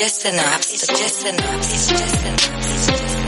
It's just an obstacle. It's just an obstacle.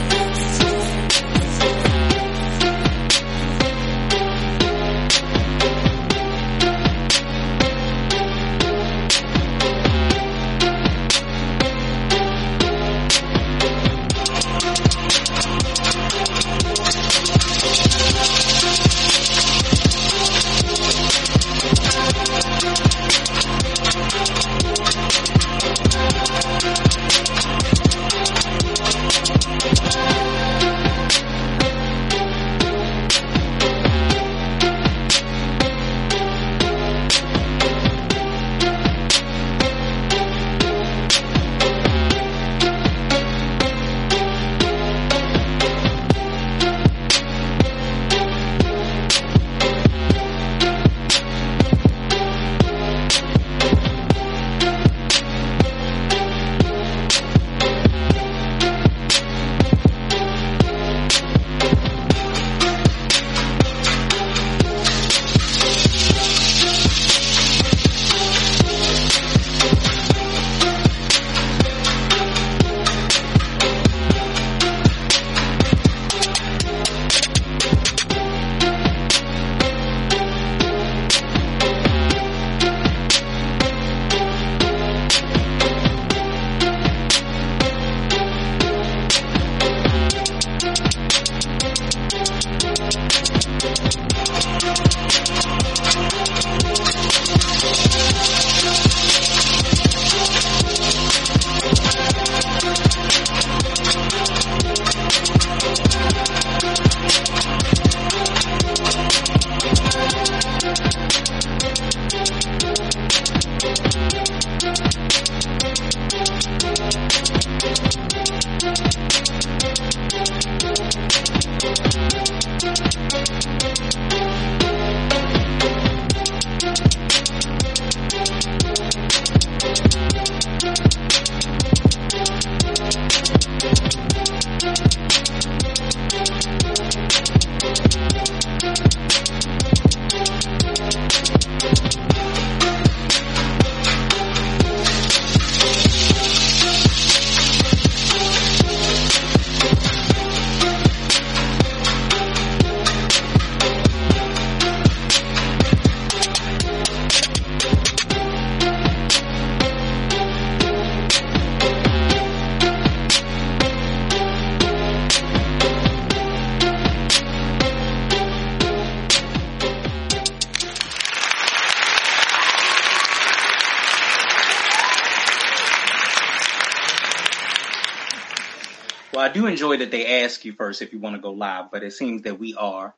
Do enjoy that they ask you first if you want to go live, but it seems that we are.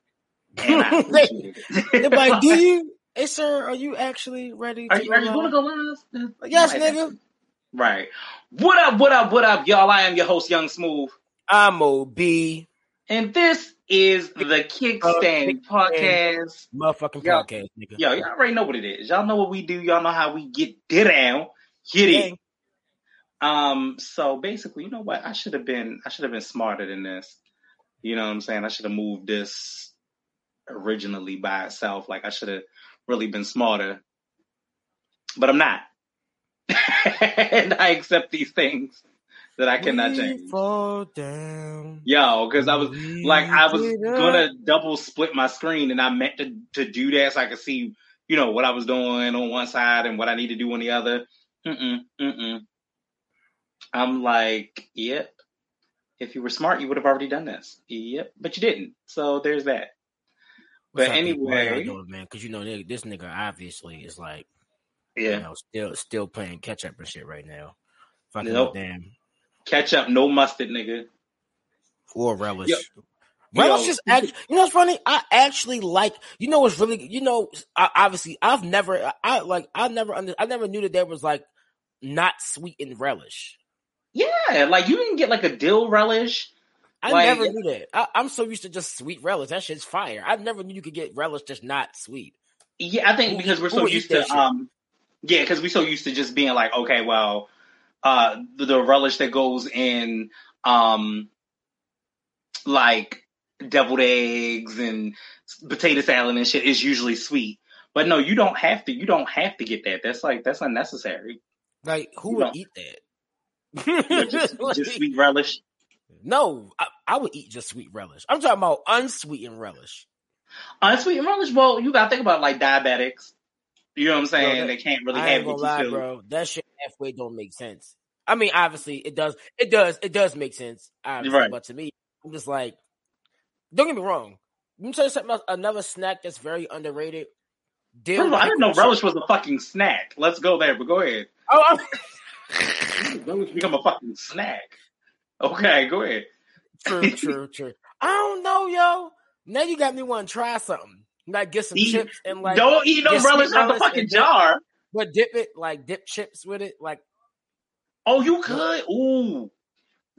And I They're it. like, do you? Hey, sir, are you actually ready to Are you, go you live? going to go live? Yes, Right. nigga. Right. What up, what up, what up, y'all? I am your host, Young Smooth. I'm OB. And this is the Kickstand Kickstand. Podcast. Motherfucking Yo. podcast, nigga. Yo, y'all already know what it is. Y'all know what we do. Y'all know how we get it down. Get it. Um, so basically, you know what? I should have been I should have been smarter than this. You know what I'm saying? I should have moved this originally by itself. Like I should have really been smarter. But I'm not. and I accept these things that I cannot We change. fall down. Yo, because I was We like I was gonna double split my screen and I meant to, to do that so I could see, you know, what I was doing on one side and what I need to do on the other. Mm-mm, mm-mm. I'm like, yep. If you were smart, you would have already done this. Yep, but you didn't. So there's that. What's But up, people? How y'all anyway, doing, man? Because you know this nigga obviously is like, you yeah. know, still still playing catch up and shit right now. Fucking Nope. damn Catch up, no mustard, nigga. or relish. Yo, Relish yo, is actually, you know what's funny? I actually like, you know what's really, you know, I, obviously I've never, I, like, I never, under, I never knew that there was like not sweet in relish. Yeah, like you didn't get like a dill relish. I Like- never knew that. I, I'm so used to just sweet relish. That shit's fire. I never knew you could get relish just not sweet. Yeah, I think because we're so used to um yeah, because we're so used to just being like, okay, well, uh the, the relish that goes in um like deviled eggs and potato salad and shit is usually sweet. But no, you don't have to you don't have to get that. That's like that's unnecessary. Like who You would don't- eat that? Just, just sweet relish. No, I, I would eat just sweet relish. I'm talking about unsweetened relish. Unsweetened relish. Well, you gotta think about like diabetics. You know what I'm saying? that- they can't really I have it lie, bro. That shit halfway don't make sense. I mean, obviously it does. It does. It does make sense. Obviously, Right. but to me, I'm just like, don't get me wrong. Let me tell you something else. Another snack that's very underrated. Dill First of all, I didn't know relish was a fucking snack. Let's go there, but go ahead. Oh, Relish become a fucking snack. Okay, go ahead. true, true, true. I don't know, yo. Now you got me want to try something. Like get some Eat- chips and like, Don't eat no relish out the fucking dip- jar. but dip it like dip chips with it. Like Oh, you could. Ooh,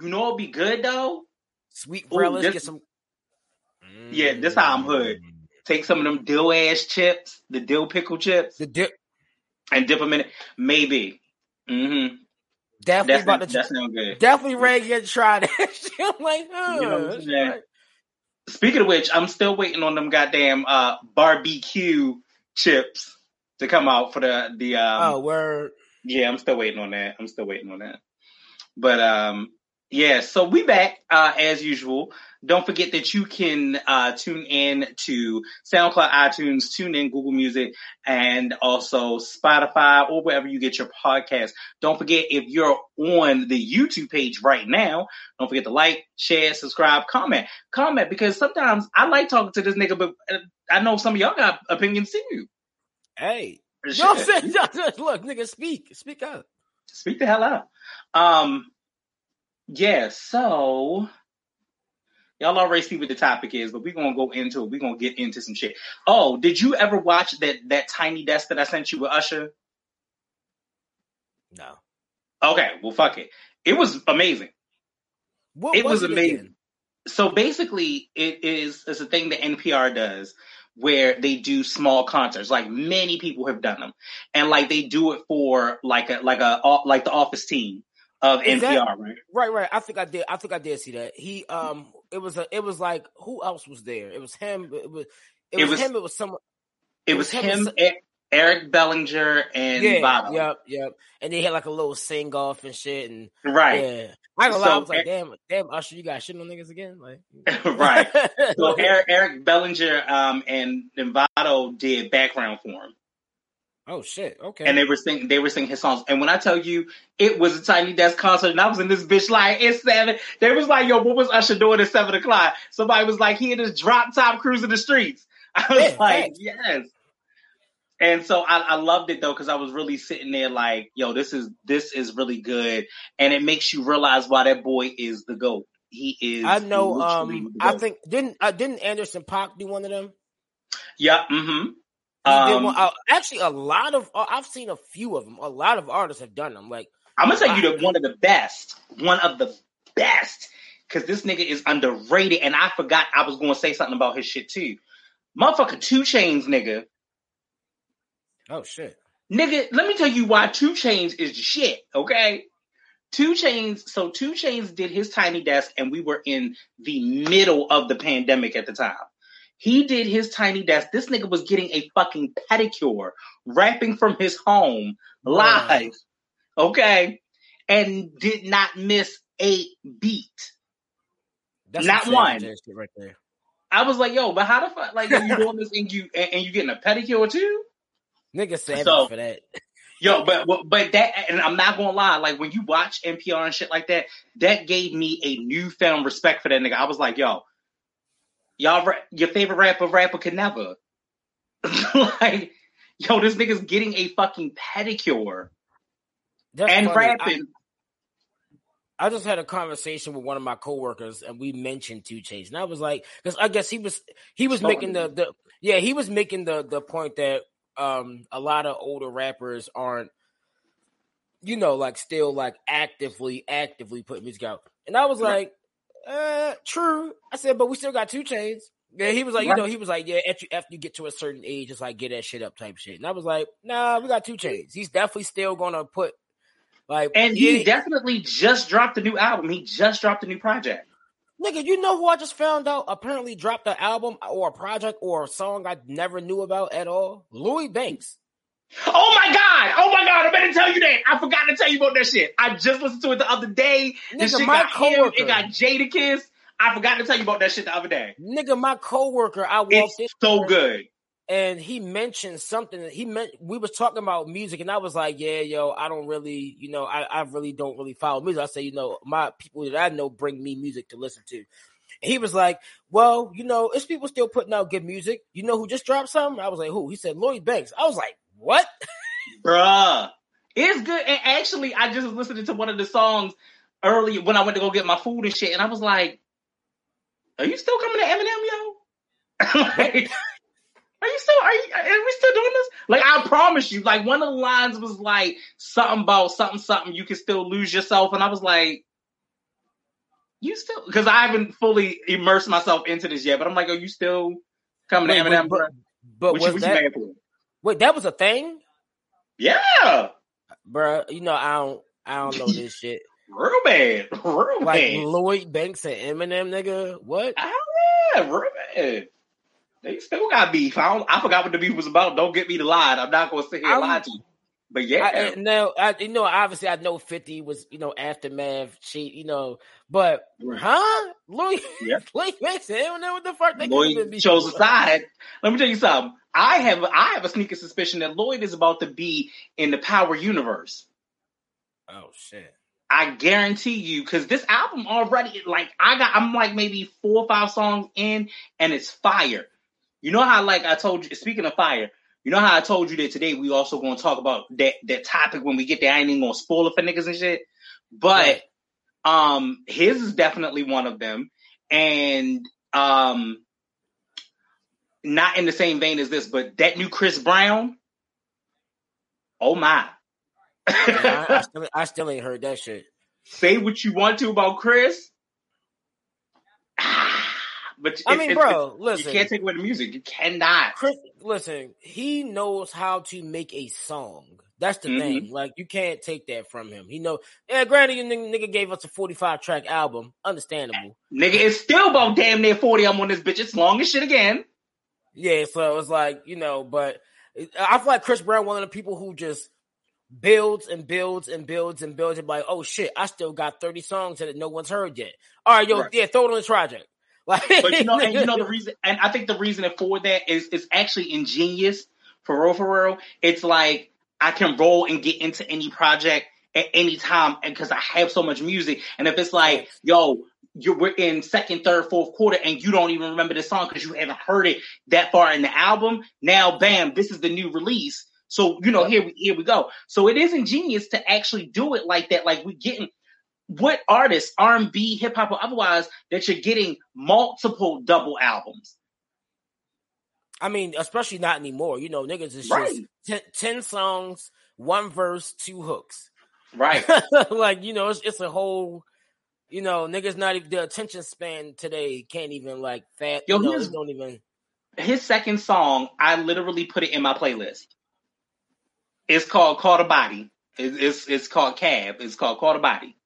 you know it'd be good though. sweet Ooh, relish. this- get some. Yeah, this how I'm hood. Mm. Take some of them dill ass chips, the dill pickle chips, The dip and dip them in it. Maybe. Mm-hmm. Definitely That's about to that sound good. definitely ready to try that. shit. I'm like, huh. You know what I'm that's saying? right. Speaking of which, I'm still waiting on them goddamn uh barbecue chips to come out for the the um oh, word. Yeah, I'm still waiting on that. I'm still waiting on that. But um yeah, so we back uh as usual. Don't forget that you can uh tune in to SoundCloud, iTunes, tune in Google Music and also Spotify or wherever you get your podcast. Don't forget if you're on the YouTube page right now, don't forget to like, share, subscribe, comment. Comment because sometimes I like talking to this nigga, but uh, I know some of y'all got opinions too. Hey, you know what I'm saying? Look, nigga, speak, speak up. Speak the hell out. Um, yeah, so y'all already see what the topic is, but we're gonna go into it. We're gonna get into some shit. Oh, did you ever watch that that tiny desk that I sent you with Usher? No, Okay, well fuck it. It was amazing. what It was it amazing. again? So basically, it is it's a thing that NPR does where they do small concerts. Like many people have done them, and like they do it for like a like a like the Office team of NPR, that- right? Right, right. I think I did. I think I did see that. He, um, it was a, it was like who else was there? It was him. It was, it, It was, was- him. It was someone. It It was was him him, Eric Bellinger, and yeah, Vado. yep, yep. And they had like a little sing off and shit. And Right, yeah, I gonna lie. I was like, damn, damn, Usher, you got shit on niggas again, like, right. So Eric, Eric Bellinger um, and, and Vado did background for him, oh shit, okay. and they were singing. They were singing his songs. And when I tell you, it was a tiny desk concert, and I was in this bitch like it's seven. They was like, "Yo, what was Usher doing at seven o'clock?" Somebody was like, "He in his drop top cruising the streets." I was like, facts. "Yes." And so I, I loved it though because I was really sitting there like, "Yo, this is this is really good," and it makes you realize why that boy is the goat. He is. I know. Um, I think didn't uh, didn't Anderson .Paak do one of them? Yeah. Mm-hmm. Um, one, uh, actually, a lot of uh, I've seen a few of them. A lot of artists have done them. Like, I'm gonna tell you that one of the best, one of the best, because this nigga is underrated, and I forgot I was gonna say something about his shit too. Motherfucker, 2 Chainz, nigga, oh shit, nigga. Let me tell you why 2 Chainz is the shit. Okay, 2 Chainz. So 2 Chainz did his tiny desk, and we were in the middle of the pandemic at the time. He did his tiny desk. This nigga was getting a fucking pedicure, rapping from his home live. Okay. And did not miss a beat. That's Not one. Savage ass shit right there. I was like, yo, but how the fuck, like, you doing this and you, and, and you getting a pedicure too? Nigga savage So- for that. Yo, but, but that, and I'm not gonna lie, like, when you watch NPR and shit like that, that gave me a newfound respect for that nigga. I was like, yo, y'all, your favorite rapper, rapper could never. like, yo, this nigga's getting a fucking pedicure That's and funny. Rapping. I just had a conversation with one of my coworkers, and we mentioned 2 Chainz, and I was like, because I guess he was he was Sorry. making the the yeah he was making the the point that um a lot of older rappers aren't you know like still like actively actively putting music out, and I was like, uh, true. I said, but we still got 2 Chainz. Yeah, he was like, you know, he was like, yeah, after, after you get to a certain age, it's like get that shit up type shit. And I was like, nah, we got 2 Chainz. He's definitely still gonna put like And he yeah, definitely just dropped a new album. He just dropped a new project. Nigga, you know who I just found out apparently dropped an album or a project or a song I never knew about at all? Lloyd Banks. Oh my god! Oh my god! I better tell you that. I forgot to tell you about that shit. I just listened to it the other day. This Nigga, shit my got him. coworker- It got Jadakiss. I forgot to tell you about that shit the other day. Nigga, my coworker, I walked It's in so good. and he mentioned something. He meant we was talking about music, and I was like, "Yeah, yo, I don't really, you know, I, I really don't really follow music." I say, you know, my people that I know bring me music to listen to. And he was like, "Well, you know, it's people still putting out good music. You know who just dropped something?" I was like, "Who?" He said, "Lloyd Banks." I was like, "What?" Bruh. It's good. And actually, I just was listening to one of the songs earlier when I went to go get my food and shit, and I was like, Are you still coming to Eminem, yo? like, are you still are you are we still doing this? Like I promise you, like one of the lines was like something about something, something, you can still lose yourself. And I was like, You still because I haven't fully immersed myself into this yet, but I'm like, Are you still coming Wait, to Eminem, but, bro? but What you, was what you that mad for? Wait? That was a thing, Yeah. Bruh, You know, I don't, I don't know this shit. Real bad. Real Like. Lloyd Banks and Eminem, nigga. What? Oh, yeah, real bad. They still got beef. I, don't, I forgot what the beef was about. Don't get me to lie. I'm not going to sit here I'm- lie to you. But yeah, I, now, I, you know, obviously, I know Fifty was, you know, aftermath. She, you know, but Right. huh? Lloyd, Yeah. Lloyd Banks and Eminem, what the fuck? They Lloyd chose a side. Let me tell you something. I have I have a sneaking suspicion that Lloyd is about to be in the Power universe. Oh shit! I guarantee you, because this album already, like I got, I'm like maybe four or five songs in, and it's fire. You know how, like I told you, speaking of fire, you know how I told you that today we also going to talk about that that topic when we get there. I ain't even gonna spoil it for niggas and shit, but Right. um, his is definitely one of them, and um, not in the same vein as this, but that new Chris Brown. Oh my. I, I still, I still ain't heard that shit. say what you want to about Chris. But I mean, bro, listen. you can't take away the music. You cannot. Chris, listen, he knows how to make a song. That's the Mhm. thing. Like you can't take that from him. He know. Yeah, granted, you nigga, gave us a forty-five track album. Understandable. Nigga, it's still about damn near 40. I'm on this bitch. It's long as shit again. Yeah, so it's like you know, but I feel like Chris Brown, one of the people who just builds and builds and builds and builds and like, oh shit, I still got thirty songs that no one's heard yet. All right, yo, Right. yeah, throw it on the project. Like, But you know, and you know the reason, and I think the reason for that is is actually ingenious for real, for real. It's like I can roll and get into any project at any time, and because I have so much music. And if it's like, yo, you're we're in second, third, fourth quarter, and you don't even remember the song because you haven't heard it that far in the album. Now, bam, this is the new release. So you know, here we here we go. So it is ingenious to actually do it like that. Like we're getting what artists, R and B, hip hop, or otherwise, that you're getting multiple double albums. I mean, especially not anymore. You know, niggas is Right. just ten, songs, one verse, two hooks. Right. like you know, it's, it's a whole. You know, niggas not even the attention span today can't even like fat. Yo, you know, it don't even. His second song, I literally put it in my playlist. It's called Call the Body. It's, it's it's called Cab. It's called Call the Body.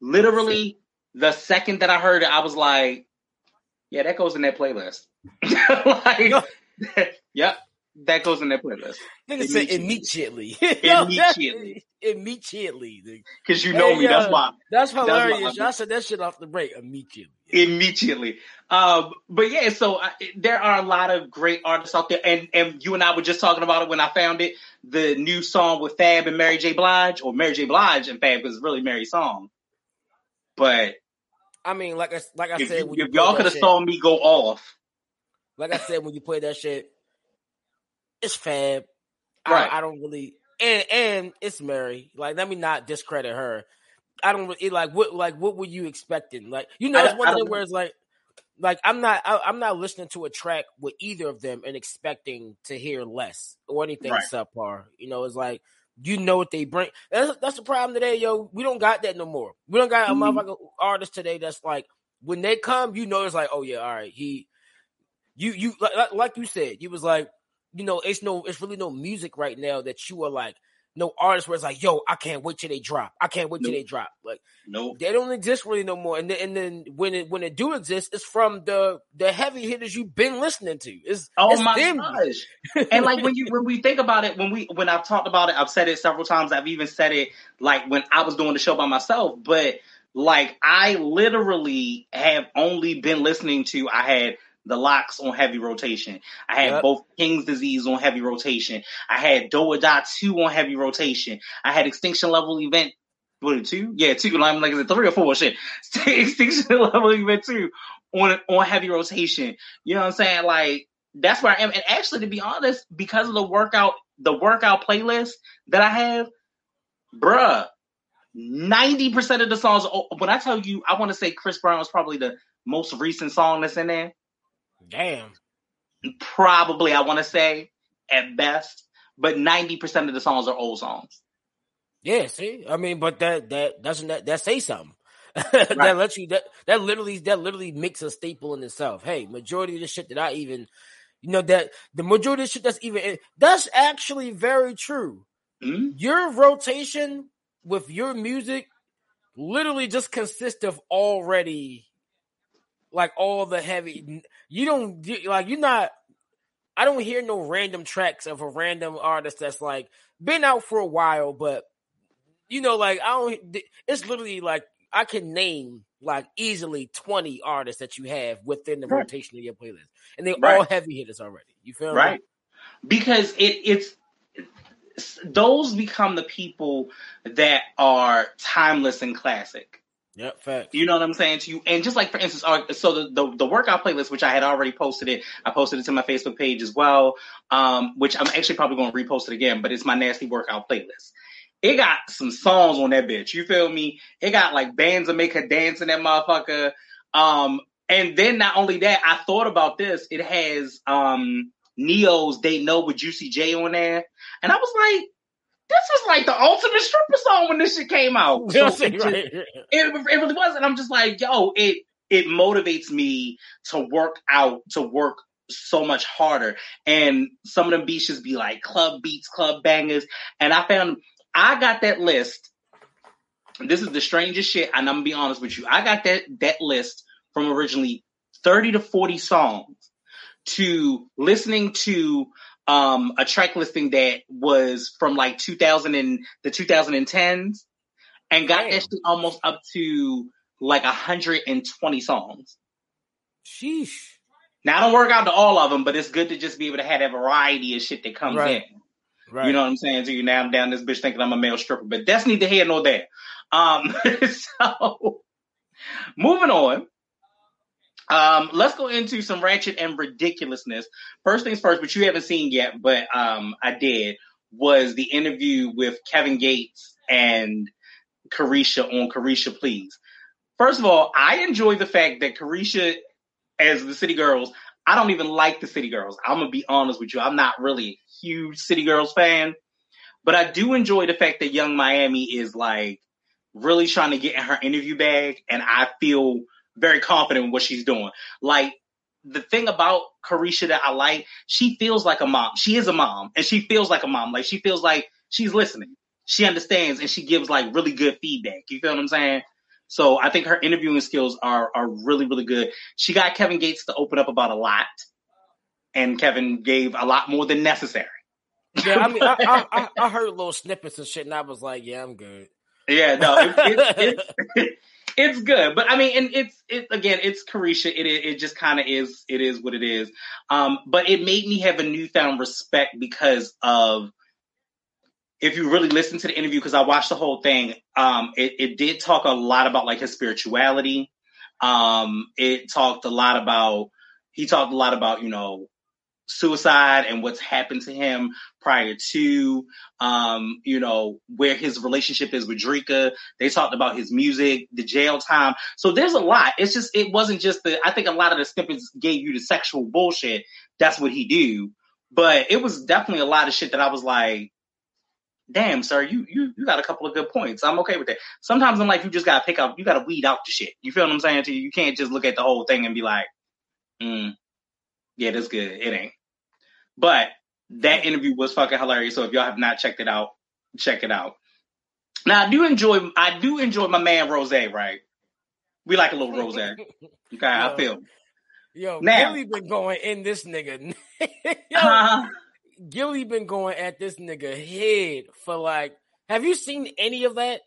Literally, the second that I heard it, I was like, "Yeah, that goes in that playlist." like, yep, that goes in that playlist. Nigga said Immediately. immediately. Immediately. Because you know Hey, me. That's why. That's hilarious. I- I said that shit off the break immediately. immediately. Um, but yeah, so I, there are a lot of great artists out there, and and you and I were just talking about it when I found it. The new song with Fab and Mary J. Blige, or Mary J. Blige and Fab, is really Mary's song. But I mean, like I like I if, said, you, if y'all could have saw me go off, like I said, when you play that shit, it's fab. Right. I, I don't really, and and it's Mary. Like, let me not discredit her. I don't really like what like what were you expecting? Like, you know, it's one I of don't them where it's like, like I'm not I, I'm not listening to a track with either of them and expecting to hear less or anything Right. subpar. You know, it's like you know what they bring. That's that's the problem today, yo. We don't got that no more. We don't got a Mhm. motherfucker artist today that's like when they come, you know, it's like, oh yeah, all right, he you you like, like- like you said, you was like, you know, it's no, it's really no music right now that you are like no artist where it's like, yo, I can't wait till they drop. I can't wait till they drop. Like Nope. they don't exist really no more. And then, and then when it when it do exist, it's from the the heavy hitters you've been listening to. It's Oh it's my them. gosh. and like when you when we think about it, when we when I've talked about it, I've said it several times. I've even said it like when I was doing the show by myself. But like I literally have only been listening to I had the LOX on heavy rotation. I had Yep. both King's disease on heavy rotation. I had Doa Dot 2 on heavy rotation. I had extinction level event what two? Yeah, two. Like, like is it three or four? Shit, extinction level event two on on heavy rotation. You know what I'm saying? Like that's where I am. And actually, to be honest, because of the workout, the workout playlist that I have, bruh, ninety percent of the songs. oh, When I tell you, I want to say Chris Brown is probably the most recent song that's in there. Damn. Probably, I want to say at best, but ninety percent of the songs are old songs. Yeah, see, I mean, but that that doesn't that that say something. Right. that lets you that that literally that literally makes a staple in itself. Hey, majority of the shit that I even, you know, that the majority of the shit that's even that's actually very true. Mhm. Your rotation with your music literally just consists of already like all the heavy. You don't like you're not. I don't hear no random tracks of a random artist that's like been out for a while, but you know, like I don't. It's literally like I can name like easily twenty artists that you have within the Right. rotation of your playlist, and they're Right. all heavy hitters already. You feel me? right? Because it it's those become the people that are timeless and classic. Yep. Fact. You know what I'm saying to you? And just like for instance, uh, so the, the the workout playlist, which I had already posted it, I posted it to my Facebook page as well. Um, which I'm actually probably going to repost it again, but it's my nasty workout playlist. It got some songs on that bitch. You feel me? It got like bands that make her dance in that motherfucker. Um, and then not only that, I thought about this. It has um Ne-Yo's "They Know" with Juicy J on there, and I was like, this is like the ultimate stripper song when this shit came out. So it just- it, it really was. And I'm just like, yo, it it motivates me to work out, to work so much harder. And some of them beats just be like club beats, club bangers. And I found I got that list. This is the strangest shit, and I'm gonna be honest with you. I got that that list from originally 30 to 40 songs to listening to um a track listing that was from like 2000 and the 2010s and got Damn. shit almost up to like 120 songs. Sheesh. Now I don't work out to all of them, but it's good to just be able to have that variety of shit that comes Right. in. Right. You know what I'm saying to you? Now I'm down this bitch thinking I'm a male stripper, but that's neither here nor there. Um, so moving on. Um, let's go into some ratchet and ridiculousness. First things first, which you haven't seen yet, but um, I did, was the interview with Kevin Gates and Caresha on Caresha Please. First of all, I enjoy the fact that Caresha, as the City Girls, I don't even like the City Girls. I'm gonna be honest with you. I'm not really a huge City Girls fan, but I do enjoy the fact that Young Miami is like really trying to get in her interview bag, and I feel very confident in what she's doing. Like the thing about Caresha that I like, she feels like a mom. She is a mom, and she feels like a mom. Like she feels like she's listening. She understands, and she gives like really good feedback. You feel what I'm saying? So I think her interviewing skills are are really really good. She got Kevin Gates to open up about a lot, and Kevin gave a lot more than necessary. Yeah, I mean, I, I, I, heard little snippets and shit, and I was like, yeah, I'm good. Yeah, no, it, it, it, it's good, but I mean, and it's it again, it's Caresha. It it, just kind of is. It is what it is. Um, but it made me have a newfound respect because of if you really listen to the interview, because I watched the whole thing. Um, it it did talk a lot about like his spirituality. Um, it talked a lot about he talked a lot about you know suicide and what's happened to him prior to um, you know, where his relationship is with Dreka. They talked about his music, the jail time. So there's a lot. It's just it wasn't just the I think a lot of the snippets gave you the sexual bullshit. That's what he do. But it was definitely a lot of shit that I was like, damn, sir, you you you got a couple of good points. I'm okay with that. Sometimes in life you just gotta pick out you gotta weed out the shit. You feel what I'm saying to you? You can't just look at the whole thing and be like, mm, yeah, that's good. It ain't. But that interview was fucking hilarious. So if y'all have not checked it out, check it out. Now I do enjoy I do enjoy my man Rose, right? We like a little Rose. Okay, I feel. Yo, Now- Gillie been going in this nigga. Yo, Uh, Gillie been going at this nigga head for like. Have you seen any of that?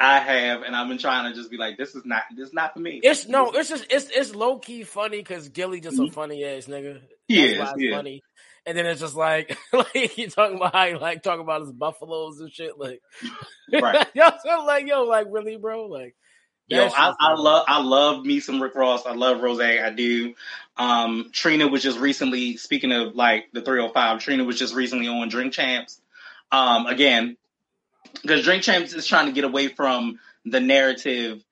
I have, and I've been trying to just be like, this is not this is not for me. It's no, it's just it's it's low key funny because Gillie just a Mhm. funny ass nigga. He That's is, he funny. And then it's just like like he talking about how like talking about his buffaloes and shit. Like, Right. yo, so like, yo, like really, bro, like. Yo, I, I love I love me some Rick Ross. I love Rose. I do. Um, Trina was just recently speaking of like the 305. Trina was just recently on Drink Champs. Um, again, because Drink Champs is trying to get away from the narrative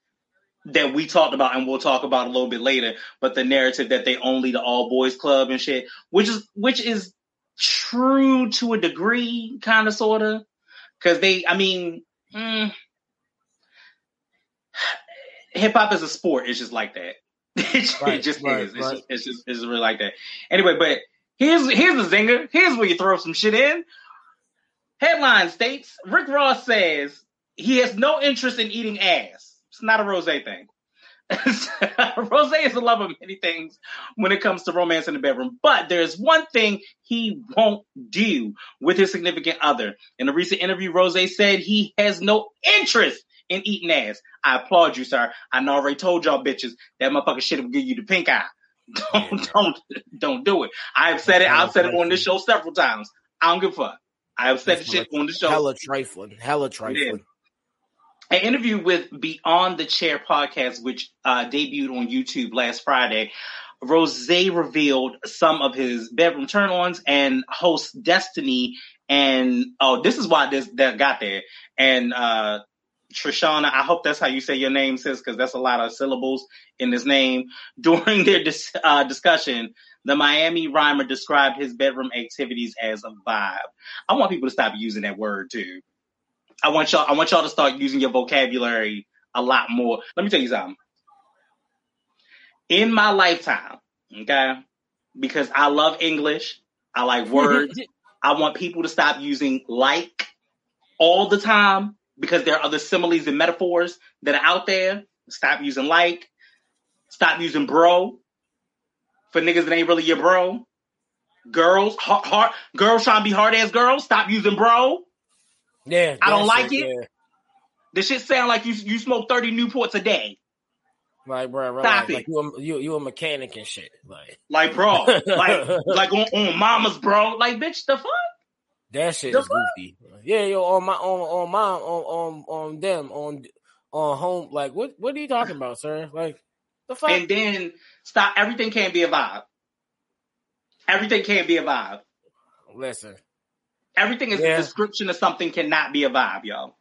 that we talked about and we'll talk about a little bit later, but the narrative that they only the all boys club and shit, which is which is true to a degree, kind of sorta. Cause they, I mean, mm, hip hop is a sport It's just like that. It, just- Right, it just right, is. It's, just, it's just it's just really like that. Anyway, but here's here's the zinger. Here's where you throw some shit in. Headline states Rick Ross says he has no interest in eating ass. It's not a rose thing. rose is a love of many things when it comes to romance in the bedroom, but there's one thing he won't do with his significant other. In a recent interview, Rose said he has no interest in eating ass. I applaud you, sir. I already told y'all bitches that motherfucker shit will give you the pink eye. Don't don't don't do it. I've said it. I've said it on this show several times. I don't give a fuck. I have said the shit on the show. Hella trifling, hella trifling. An interview with Beyond the Chair podcast, which uh, debuted on YouTube last Friday, Rose revealed some of his bedroom turn-ons and host Destiny. And oh, this is why this that got there. And uh, Trishana, I hope that's how you say your name, sis, because that's a lot of syllables in this name. During their dis- uh, discussion, the Miami rhymer described his bedroom activities as a vibe. I want people to stop using that word too. I want y'all. I want y'all to start using your vocabulary a lot more. Let me tell you something. In my lifetime, okay, because I love English, I like words. I want people to stop using like all the time because there are other similes and metaphors that are out there. Stop using like. Stop using bro for niggas that ain't really your bro. Girls, hard, hard girls trying to be hard ass girls. Stop using bro. Yeah, I don't like shit, it. yeah. This shit sound like you you smoke thirty Newports a day. Like, bro, bro, Stop like, it. like you, a, you, you a mechanic and shit. Like Like, bro, like like on, on mamas, bro. Like, bitch, the fuck? that shit The is goofy. Yeah, yo, on my, on, on my, on, on, on them, on, on home. Like, what, what are you talking about, sir? Like, the fuck? And then stop. Everything can't be a vibe. Everything can't be a vibe. Listen, Everything is Yeah. a description of something cannot be a vibe, yo.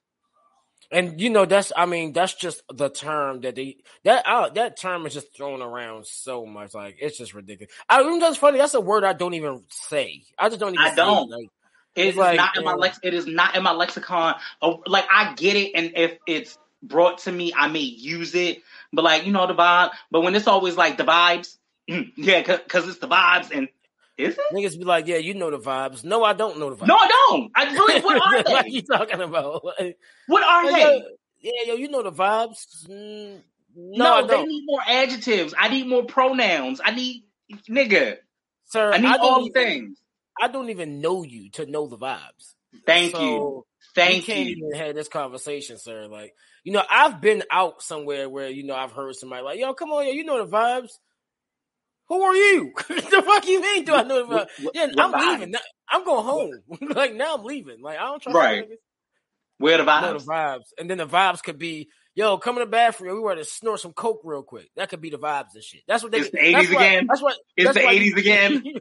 and you know that's, I mean, that's just the term that they that uh, that term is just thrown around so much. Like, it's just ridiculous. I mean, that's funny. That's a word I don't even say. I just don't even. I say don't. It. Like, It It's like, not in my lex. It is not in my lexicon. Oh, like I get it, and if it's brought to me, I may use it. But like you know the vibe. But when it's always like the vibes, yeah, because it's the vibes, and is it? niggas be like, yeah, you know the vibes. No, I don't know the vibes. No, I don't. I really. What are what they? you talking about? What are Like, they? yo, yeah, yo, you know the vibes. Mm, no, No, they need more adjectives. I need more pronouns. I need nigga. sir. I need I all even, things. I don't even know you to know the vibes. Thank so you. we Thank can't you. even have this conversation, sir. Like, you know, I've been out somewhere where you know I've heard somebody like, "Yo, come on, yo, you know the vibes." Who are you? the fuck you mean? Do I know vibes? What- Yeah, I'm vibes? leaving. I'm going home. like now, I'm leaving. Like I don't trust Right. Where the know the vibes? vibes. And then the vibes could be, yo, come in the bathroom. We want to snort some coke real quick. That could be the vibes and shit. That's what they. It's the that's 80s again? That's what. It's that's the 80s again?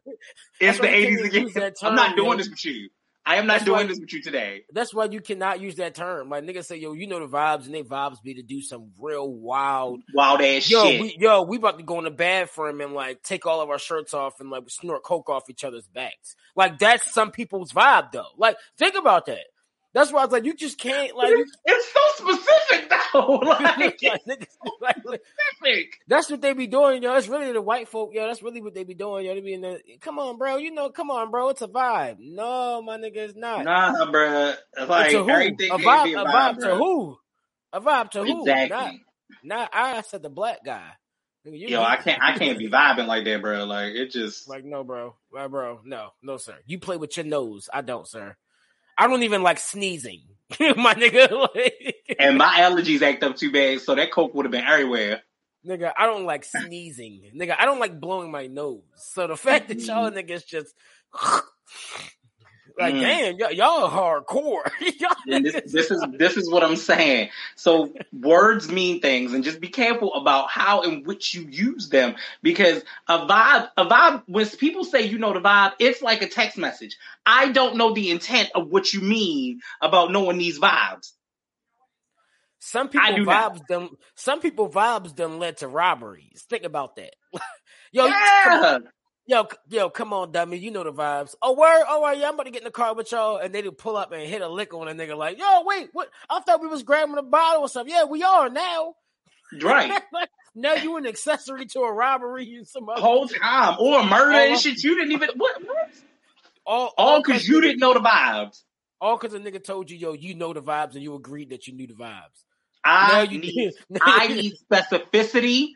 It's the you eighties again. I'm not doing yo. this with you. I am not That's doing why- this with you today. That's why you cannot use that term. Like niggas say, yo, you know the vibes, and they vibes be to do some real wild. Wild ass Yo, shit. we yo, we about to go in the bathroom and like take all of our shirts off and like snort coke off each other's backs. Like that's some people's vibe though. Like think about that. That's why I was like, you just can't like. you- it's so specific though. Like, like, specific. That's what they be doing, yo. It's really the white folk, yo. That's really what they be doing, yo. They be in the, come on, bro. You know, come on, bro. It's a vibe. No, my nigga, it's not. Nah, bruh. Like who? everything A vibe, be a a vibe, vibe, to who? A vibe to who? Exactly. Not, not I said the black guy. You- Yo, I can't. I can't be vibing like that, bro. Like it just. Like, no, bro. Right, bro. No, no, sir. You play with your nose. I don't, sir. I don't even like sneezing. my nigga. Like, and my allergies act up too bad, so that coke would have been everywhere. nigga, I don't like sneezing. nigga, I don't like blowing my nose. So the fact that y'all mm-hmm. niggas just like, Mm. damn, y'all, y'all hardcore. y'all And this, this is this is what I'm saying. So words mean things, and just be careful about how in which you use them because a vibe, a vibe. When people say you know the vibe, it's like a text message. I don't know the intent of what you mean about knowing these vibes. Some people not. vibes them. Some people vibes them led to robberies. Think about that. yo, you- come on, Yeah, yo, yo, come on, dummy. You know the vibes. Oh, word. Oh, right, yeah. I'm about to get in the car with y'all, and they do pull up and hit a lick on a nigga. Like, yo, wait, what? I thought we was grabbing a bottle or something. Yeah, we are now. right. now you an accessory to a robbery and some The other whole time, or a murder All and shit. You didn't even what? what? all All because you didn't know the vibes. All because a nigga told you, yo, you know the vibes, and you agreed that you knew the vibes. I now you need I need specificity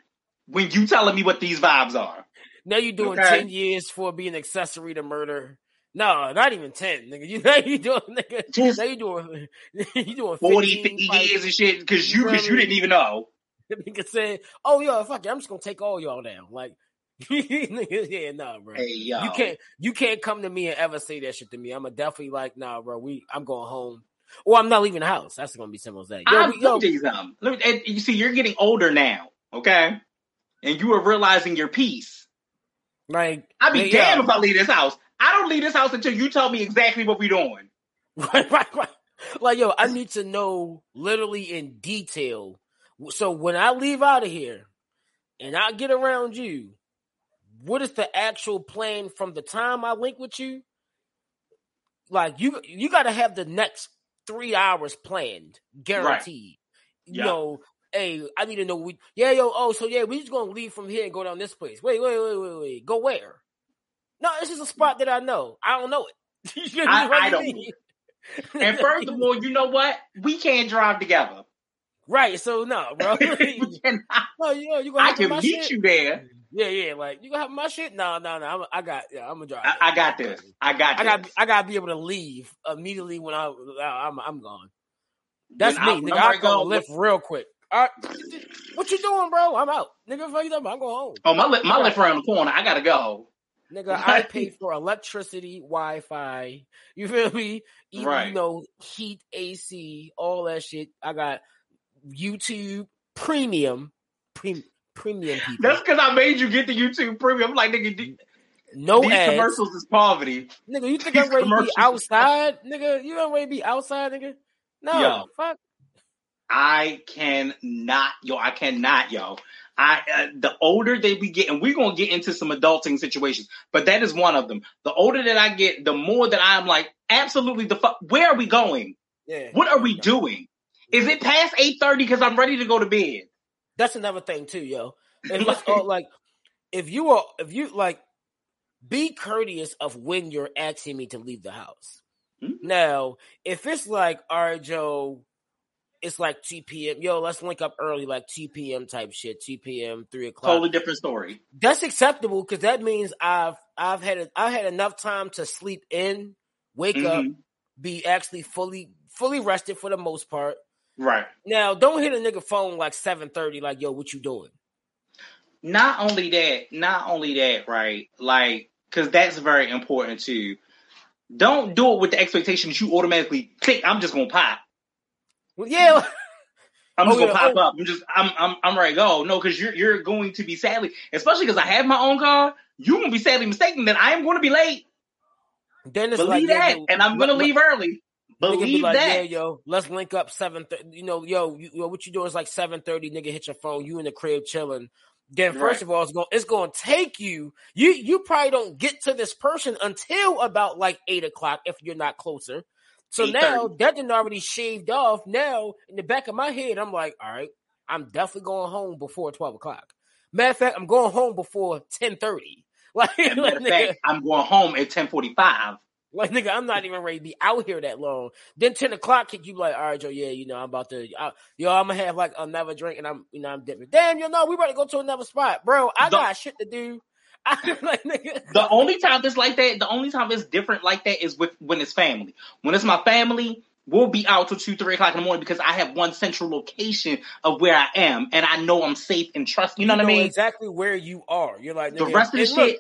when you telling me what these vibes are. Now you're doing Okay. ten years for being accessory to murder. No, not even ten, nigga. You now you doing nigga. Just Now you doing you doing 40, 50 fights. years and shit because you because you didn't even know. Nigga said, "Oh yo, fuck it, I'm just gonna take all y'all down." Like, nigga, yeah, nah, bro. Hey yo, You can't you can't come to me and ever say that shit to me. I'm a definitely like, nah, bro. We I'm going home, or I'm not leaving the house. That's gonna be simple as that. Yo, I, we, let yo. Let me, and you see, you're getting older now, okay? And you are realizing your peace. Like, I'd be yeah, damned if I leave this house. I don't leave this house until you tell me exactly what we're doing. Right, right, right. Like, yo, I need to know literally in detail. So when I leave out of here and I get around you, what is the actual plan from the time I link with you? Like you, you got to have the next three hours planned, guaranteed. You Yeah. know, hey, I need to know. We, yeah, yo, oh, so yeah, we just gonna leave from here and go down this place. Wait, wait, wait, wait, wait. Go where? No, this is a spot that I know. I don't know it. You know I- I don't? And furthermore, you know what? We can't drive together. Right, so no, bro. No, you know, you gonna I can meet shit? you there. Yeah, yeah, like you gonna have my shit? No, no, no. I'm, I got, yeah, I'm gonna drive. I, I got this. I got I got, I gotta be able to leave immediately when I, I'm, I'm gone. That's When me, I- nigga. I'm I go, lift real quick. Right, what you doing, bro? I'm out, nigga. Fuck you talking about? I'm going home, Oh, my lip, my lip around the corner. I gotta go. nigga. I pay for electricity, Wi-Fi. You feel me? Even, Right. You know, heat, AC, all that shit. I got YouTube Premium, pre- premium people. That's because I made you get the YouTube premium. I'm like, nigga, no these ads. commercials is poverty. Nigga, you think These I'm ready to be outside? Nigga, you don't ready to be outside, nigga? No, Yo. fuck. I cannot, yo, I cannot, yo. I uh, the older they we get, and we're gonna get into some adulting situations, but that is one of them. The older that I get, the more that I'm like, absolutely, the fuck. Where are we going? Yeah. What are we doing? Is it past eight thirty? Because I'm ready to go to bed. That's another thing too, yo. If Like- all, like, if you are, if you like, be courteous of when you're asking me to leave the house. Mhm. Now, if it's like, all right, Joe, it's like 2 p.m. Yo, let's link up early, like 2 p.m. type shit, 2 p.m., 3 o'clock. Totally different story. That's acceptable because that means I've I've had a, I had enough time to sleep in, wake up, Mhm. be actually fully fully rested for the most part. Right. Now, don't hit a nigga phone like seven thirty, like yo, what you doing? Not only that, not only that, right? Like, because that's very important too. Don't do it with the expectation that you automatically think I'm just gonna pop. Well, yeah, I'm Oh, just gonna yeah, pop oh. up. I'm just I'm I'm I'm ready to go. No, because you're you're going to be sadly, especially because I have my own car. You're gonna be sadly mistaken that I am going to be late. then it's Believe like that, yo, and I'm gonna let- leave early. Nigga be Believe like, that. yeah, yo, let's link up seven. Th- you know, yo, you, yo, what you doing is like seven thirty. Nigga, hit your phone. You in the crib chilling. Then first Right. of all, it's going it's going to take you. You you probably don't get to this person until about like eight o'clock if you're not closer. So now 8:30. that done already shaved off. Now in the back of my head, I'm like, all right, I'm definitely going home before twelve o'clock. Matter of fact, I'm going home before ten thirty. Like, And like, matter of fact, I'm going home at 10:45. like nigga, I'm not even ready to be out here that long. Then ten o'clock hit you like, all right, Joe, yeah, you know, I'm about to, I, yo, I'm gonna have like another drink and I'm, you know, I'm dipping. Damn, you know, we better go to another spot, bro. I The- got shit to do. Like, The only time it's like that, the only time it's different like that is with when it's family. When it's my family, we'll be out till two, three o'clock in the morning because I have one central location of where I am, and I know I'm safe and trust. You know what I mean? Exactly where you are. You're like The rest of the shit,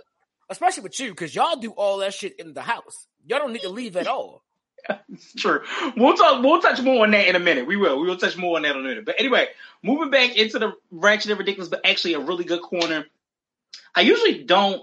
especially with you, because y'all do all that shit in the house. Y'all don't need to leave at all. it's true. We'll talk. We'll touch more on that in a minute. We will. We will touch more on that in a minute. But anyway, moving back into the ratchet and ridiculous, but actually a really good corner. I usually don't.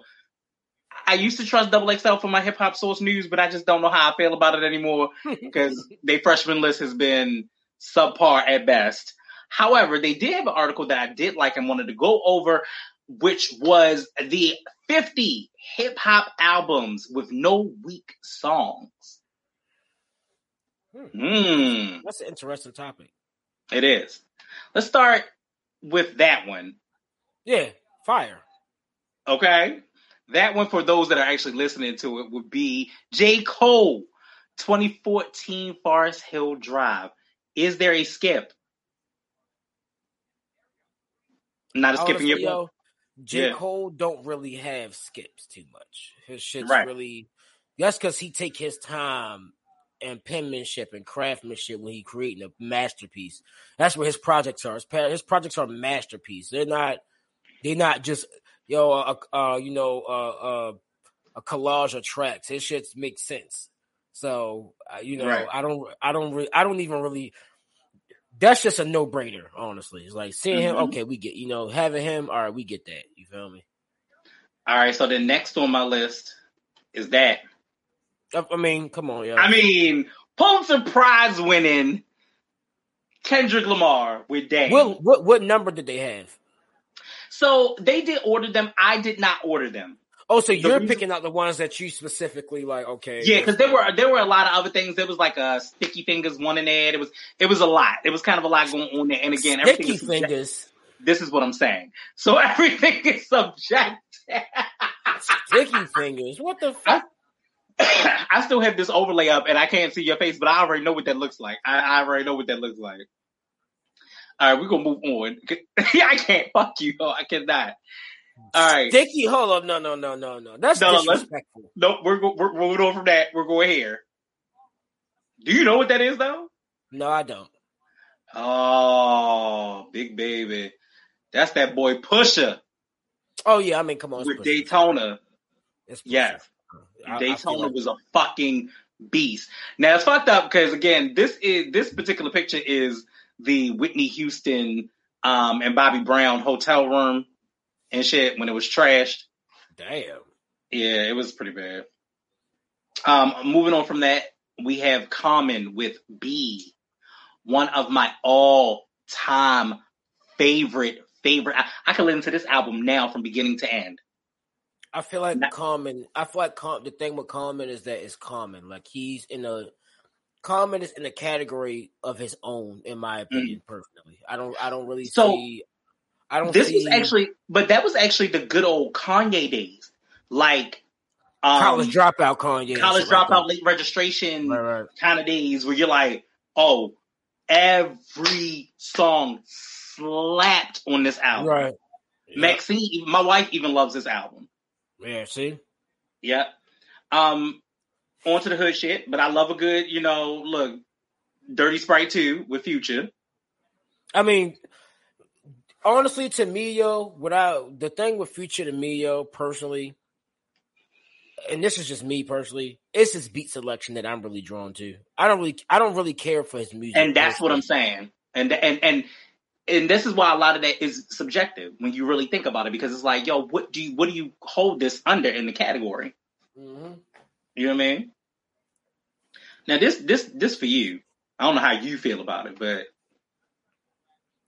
I used to trust Double XL for my hip hop source news, but I just don't know how I feel about it anymore because their freshman list has been subpar at best. However, they did have an article that I did like and wanted to go over, which was the 50 hip hop albums with no weak songs. Hmm. Hmm, That's an interesting topic. it is. Let's start with that one. Yeah, fire. Okay. That one, for those that are actually listening to it, would be J. Cole, 2014 Forest Hill Drive. Is there a skip? Not a skip in your yo, J. Yeah. Cole don't really have skips too much. His shit's Right. really that's because he take his time and penmanship and craftsmanship when he creating a masterpiece. That's what his projects are. His, his projects are masterpiece. They're not. They're not just yo, uh, uh, you know, uh, uh, a collage of tracks. His shit makes sense. So uh, you know, Right. I don't, I don't, re- I don't even really. That's just a no brainer, honestly. It's like seeing him. Mhm. Okay, we get you know having him. All right, we get that. You feel me? All right, so the next on my list is that. I, I mean, come on, yo. I mean, Pulitzer Prize winning Kendrick Lamar with Dame. what what what number did they have? So they did order them. I did not order them. Oh, so you're reason- picking out the ones that you specifically like. Okay, Yeah, because there were there were a lot of other things. There was like a sticky fingers one in there. It was it was a lot. It was kind of a lot going on there. And again, everything sticky fingers. This is what I'm saying. So everything is subject. Sticky fingers. What the fuck? I still have this overlay up, and I can't see your face, but I already know what that looks like. I, I already know what that looks like. All right, we're gonna move on. I can't. Fuck you. Oh, I cannot. All right. Sticky. Hold up. No, no, no, no, no. That's No, no, disrespectful. Nope. We're we're moving on from that. We're going here. Do you know what that is, though? No, I don't. Oh, big baby. That's that boy Pusha Oh yeah, I mean, come on. with Pusha. Daytona. It's Pusha. Yes. I- I Daytona like- was a fucking beast. Now it's fucked up because again, this is this particular picture is the Whitney Houston um, and Bobby Brown hotel room and shit when it was trashed. Damn. Yeah, it was pretty bad. Um, moving on from that, we have Common with Be, one of my all-time favorite favorite. I, I can listen to this album now from beginning to end. I feel like Not- Common. I feel like Com, the thing with Common is that it's Common. Like he's in a Common is in a category of his own, in my opinion. Personally, I don't. I don't really Mm. So, see. I don't. This see was actually, but that was actually the good old Kanye days, like um, college dropout Kanye. college like dropout, late registration. Right, right. kind of days where you're like, oh, every song slapped on this album. Right. Yeah. Maxine, my wife even loves this album. Yeah. See. Yep. Um, on to the hood shit, but I love a good, you know, look, Dirty Sprite 2 with Future. I mean, honestly, to me, yo, without the thing with Future to me, yo, personally, and this is just me personally, it's his beat selection that I'm really drawn to. I don't really, I don't really care for his music, And that's what I'm saying. And and and and this is why a lot of that is subjective when you really think about it, because it's like, yo, what do you what do you hold this under in the category? Mhm. You know what I mean? Now this this this for you. I don't know how you feel about it, but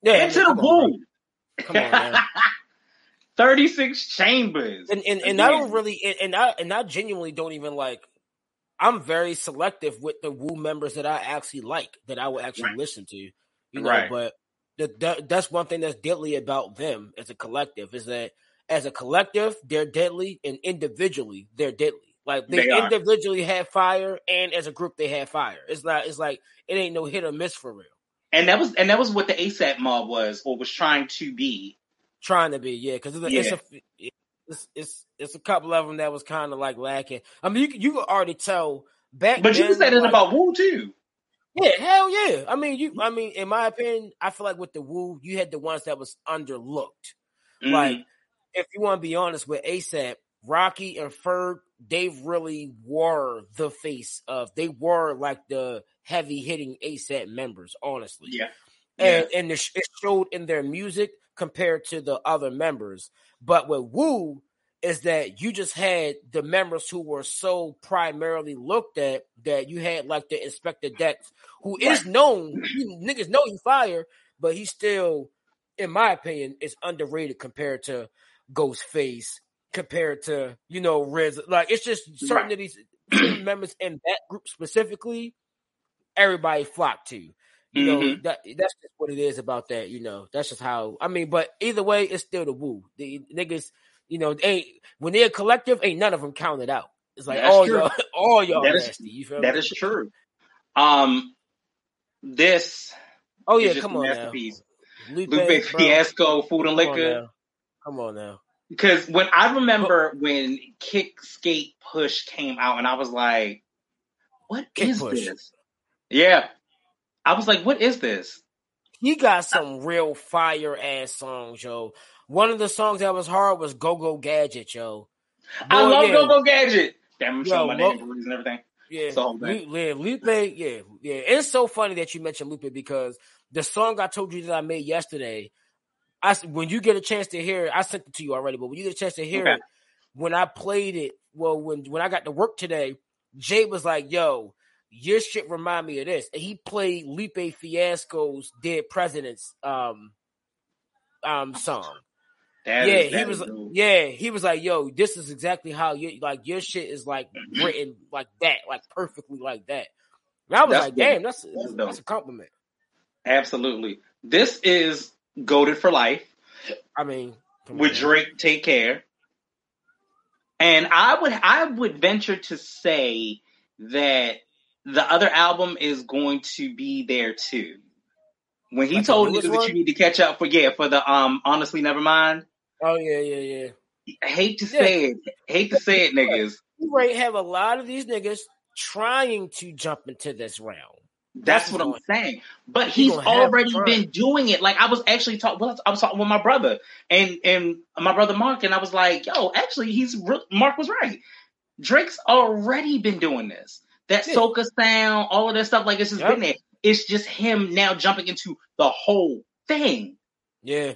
Yeah, into the come. Come on, man. 36 chambers. and and, and I don't really, and- and I and I genuinely don't even like. I'm very selective with the Wu members that I actually like, that I will actually Right. listen to. You know, Right. but the, the, that's one thing that's deadly about them as a collective is that as a collective they're deadly and individually they're deadly. Like they, They individually had fire and as a group they had fire. It's not. It's like it ain't no hit or miss for real. And that was and that was what the ASAP mob was or was trying to be. Trying to be yeah, because it's, a- it's a it's, it's it's a couple of them that was kind of like lacking. I mean, you you could already tell back. But you said then, that like- about Wu too. Yeah, hell yeah. I mean, you. I mean, in my opinion, I feel like with the Wu, you had the ones that was underlooked. Mhm. Like, if you want to be honest with ASAP, Rocky and Ferg, they really were the face of. They were like the heavy hitting ASAP members, honestly. yeah. and and it it showed in their music compared to the other members. But with Wu is that you just had the members who were so primarily looked at that you had like the Inspectah Deck, who is known, you niggas know he fire, but he still, in my opinion, is underrated compared to Ghostface, compared to you know Riz. Like it's just certain Right. of these members in that group specifically, everybody flocked to. You know Mhm. that that's just what it is about that. You know that's just how I mean. But either way, it's still the Wu. The niggas, you know, they ain't when they're a collective, ain't none of them counted out. It's like That's all true. y'all, all y'all That is- nasty. You feel That is true. Um, this Oh yeah, come on now, masterpiece. Lupe, Lupe Fiasco, Food and come on Liquor. now. Come on now. Because when I remember when Kick Skate Push came out, and I was like, "What is Push. this?" Yeah, I was like, "What is this?" He got some real fire ass songs, yo. One of the songs that was hard was Go Go Gadget, yo. I love yeah. Go Go Gadget. Damn, I'm Yo, showing my name and everything. Yeah, It's the whole thing. Lu- yeah, Lupe, yeah, yeah. It's so funny that you mentioned Lupe because the song I told you that I made yesterday, I when you get a chance to hear it, I sent it to you already, but when you get a chance to hear Okay. it, when I played it, well, when when I got to work today, Jay was like, "Yo, your shit remind me of this," and he played Lupe Fiasco's "Dead Presidents" um um song. That yeah, is- he was. dope. Yeah, he was like, "Yo, this is exactly how you like your shit is like written like that, like perfectly like that." And I was That's like, dope. "Damn, that's That's that's, a compliment." Absolutely. This is goaded for life I mean, on, with man. Drake. Take care. And I would I would venture to say that the other album is going to be there too. When he Like told niggas that you need to catch up for yeah for the um honestly never mind. Oh yeah, yeah, yeah. I hate to Yeah. say it, hate to say it, niggas. You right have a lot of these niggas trying to jump into this realm. That's That's what I'm saying. But he's already been doing it. Like I was actually talking. Well, I was talking with my brother and and my brother Mark, and I was like, "Yo, actually, he's Mark was right. Drake's already been doing this. That Yeah. soca sound, all of that stuff. Like it's just Yep. been there. It's just him now jumping into the whole thing. Yeah,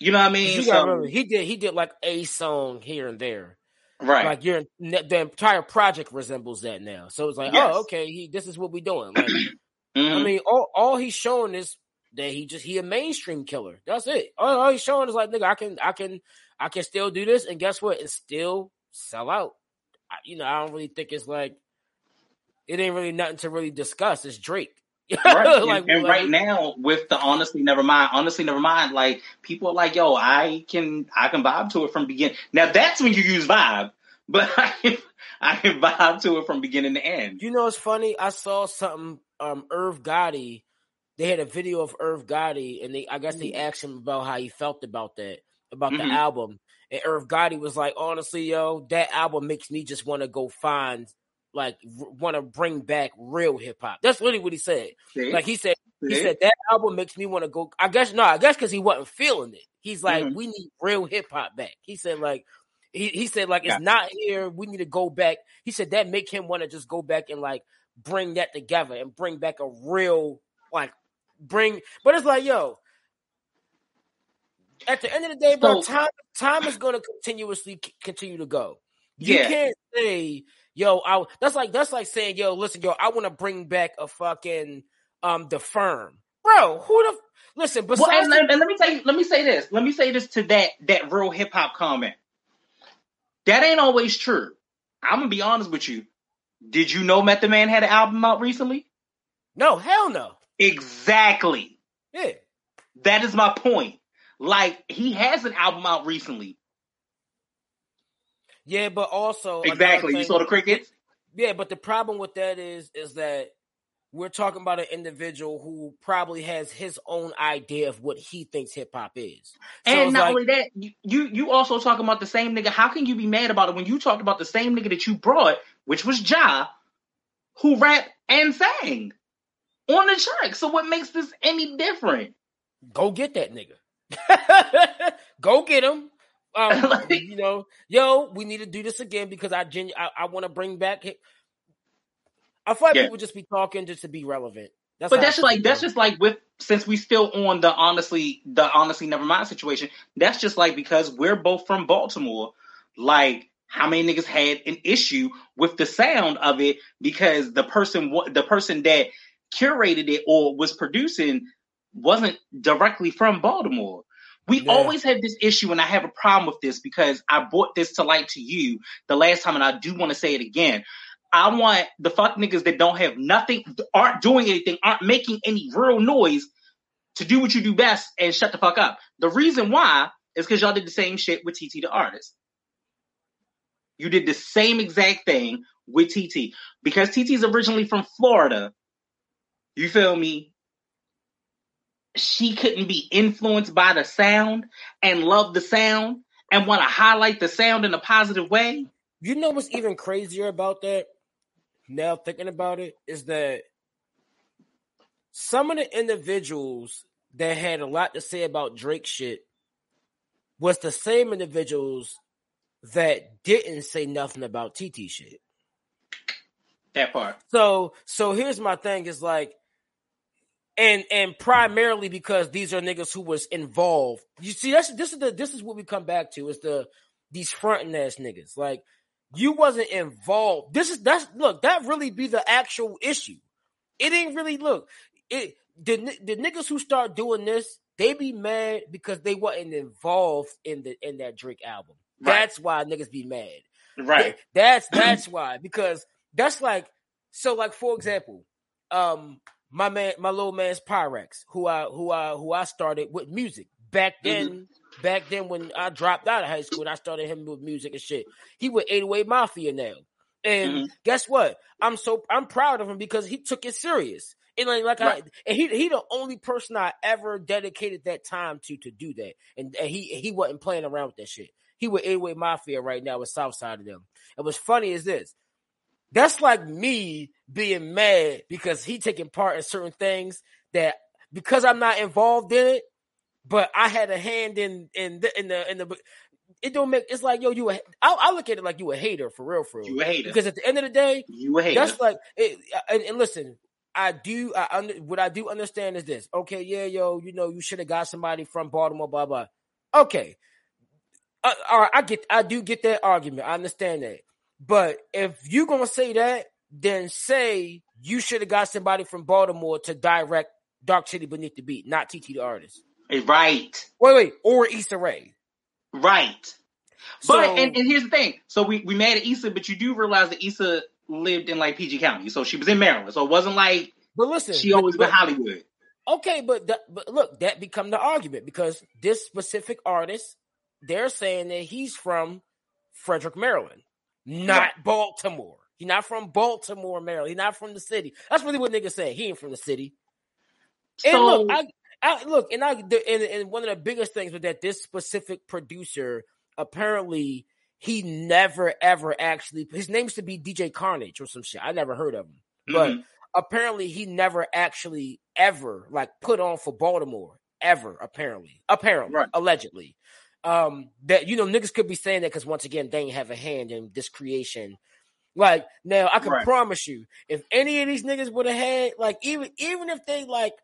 You know what I mean? So- remember, he did he did like a song here and there. right. Like your the entire project resembles that now. So it's like, oh, Yes. oh, okay, he this is what we're doing. Like, I Mhm. mean, all all he's showing is that he just he a mainstream killer. That's it. All, all he's showing is like, nigga, I can I can I can still do this, and guess what? And still sell out. I, you know, I don't really think it's like it ain't really nothing to really discuss. It's Drake. right. like, and, and like, right now with the honestly never mind, honestly never mind, like people are like, yo, I can I can vibe to it from beginning. Now that's when you use vibe, but I can I can vibe to it from beginning to end. You know, it's funny. I saw something. Um, Irv Gotti. They had a video of Irv Gotti, and they I guess they asked him about how he felt about that, about Mhm. the album. And Irv Gotti was like, honestly, yo, that album makes me just want to go find, like, want to bring back real hip hop. That's literally what he said. See? Like he said, he said that album makes me want to go. I guess no, I guess because he wasn't feeling it. He's like, Mhm. we need real hip hop back. He said like. He, he said like Yeah. it's not here. We need to go back. He said that make him want to just go back and like bring that together and bring back a real like bring. But it's like yo, at the end of the day, bro, So- time time is going to continuously c- continue to go. You Yeah. can't say yo. I that's like that's like saying yo. Listen, yo, I want to bring back a fucking um the firm, bro. Who the listen? Well, Besides and, and- and let me tell you, let me say this. Let me say this to that that real hip hop comment. That ain't always true. I'm gonna be honest with you. Did you know Method Man had an album out recently? no, hell no. Exactly. Yeah, That is my point. Like he has an album out recently. Yeah, but also Exactly. You saw the crickets? Yeah, but the problem with that is is that we're talking about an individual who probably has his own idea of what he thinks hip hop is. So and not like- only that, you, you you also talking about the same nigga. How can you be mad about it when you talked about the same nigga that you brought, which was Ja, who rapped and sang on the track? So what makes this any different? go get that nigga. go get him. Um, Like- you know, yo, we need to do this again because I genu- I, I want to bring back. I feel like Yeah. people just be talking just to be relevant. That's but that's just like that's just like with since we still on the honestly the honestly never mind situation. That's just like because we're both from Baltimore. Like how many niggas had an issue with the sound of it because the person the person that curated it or was producing wasn't directly from Baltimore. We Yeah. always have this issue, and I have a problem with this because I brought this to light to you the last time, and I do want to say it again. I want the fuck niggas that don't have nothing, aren't doing anything, aren't making any real noise to do what you do best and shut the fuck up. The reason why is because y'all did the same shit with TT the artist. You did the same exact thing with TT. Because TT's originally from Florida, you feel me? She couldn't be influenced by the sound and love the sound and want to highlight the sound in a positive way. You know what's even crazier about that? Now thinking about it is that some of the individuals that had a lot to say about Drake shit was the same individuals that didn't say nothing about TT shit. That part. So so here's my thing is like and and primarily because these are niggas who was involved. You see that's this is the this is what we come back to is the these fronting ass niggas. Like you wasn't involved. This is that's look, that really be the actual issue. It ain't really look. It the the niggas who start doing this, they be mad because they wasn't involved in the in that Drake album. Right. That's why niggas be mad. Right. That's that's why because that's like so like for example, um my man my little man's Pyrex who I who I who I started with music back then back then when I dropped out of high school and I started him with music and shit. He with 808 Mafia now. And Mhm. guess what? I'm so I'm proud of him because he took it serious. And like, like Right. I and he he the only person I ever dedicated that time to to do that. And, and he he wasn't playing around with that shit. He with 808 Mafia right now with Southside of them. And what's funny is this. That's like me being mad because he taking part in certain things that because I'm not involved in it, but I had a hand in in the in the in the it don't make it's like yo you a, I, I look at it like you a hater for real for real You a hater. because at the end of the day You a hater. that's like it, and, and listen I do I under, what I do understand is this okay yeah yo you know you should have got somebody from Baltimore blah blah okay uh, all right I get I do get that argument I understand that but if you gonna say that then say you should have got somebody from Baltimore to direct Dark City Beneath the Beat not TT the artist Eh, right. wait wait or Issa Rae Right. So- But and, and here's the thing. So we, we mad at Issa, but you do realize that Issa lived in like PG County. So she was in Maryland. So it wasn't like but listen she always but- been Hollywood. Okay, but that, but look, that become the argument because this specific artist, they're saying that he's from Frederick, Maryland, not Right. Baltimore. He's not from Baltimore, Maryland. He's not from the city. That's really what niggas say. He ain't from the city. And look, I, I look, and I, the, and, and one of the biggest things was that this specific producer apparently he never ever actually his name used to be DJ Carnage or some shit. I never heard of him, but mhm. apparently he never actually ever like put on for Baltimore ever. Apparently, apparently, Right. allegedly, um, that you know niggas could be saying that because once again they ain't have a hand in this creation. Like now, I can Right. promise you, if any of these niggas would have had like even even if they like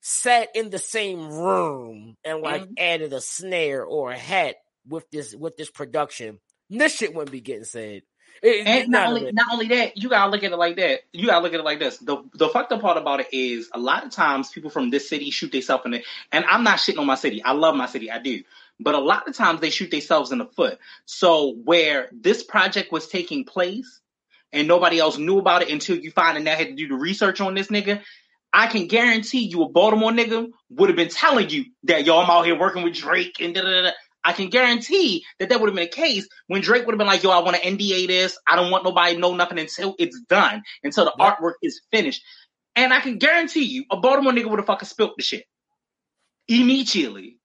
sat in the same room and like Mhm. added a snare or a hat with this with this production, this shit wouldn't be getting said. It- And not only not only that, you gotta look at it like that. You gotta look at it like this. The the fucked up part about it is a lot of times people from this city shoot themselves in the and I'm not shitting on my city. I love my city, I do. But a lot of times they shoot themselves in the foot. So where this project was taking place and nobody else knew about it until you find and now had to do the research on this nigga, I can guarantee you a Baltimore nigga would have been telling you that yo, I'm out here working with Drake and da da da. I can guarantee that that would have been the case when Drake would have been like, yo, I want to NDA this. I don't want nobody to know nothing until it's done, until the artwork is finished. And I can guarantee you, a Baltimore nigga would have fucking spilt the shit immediately.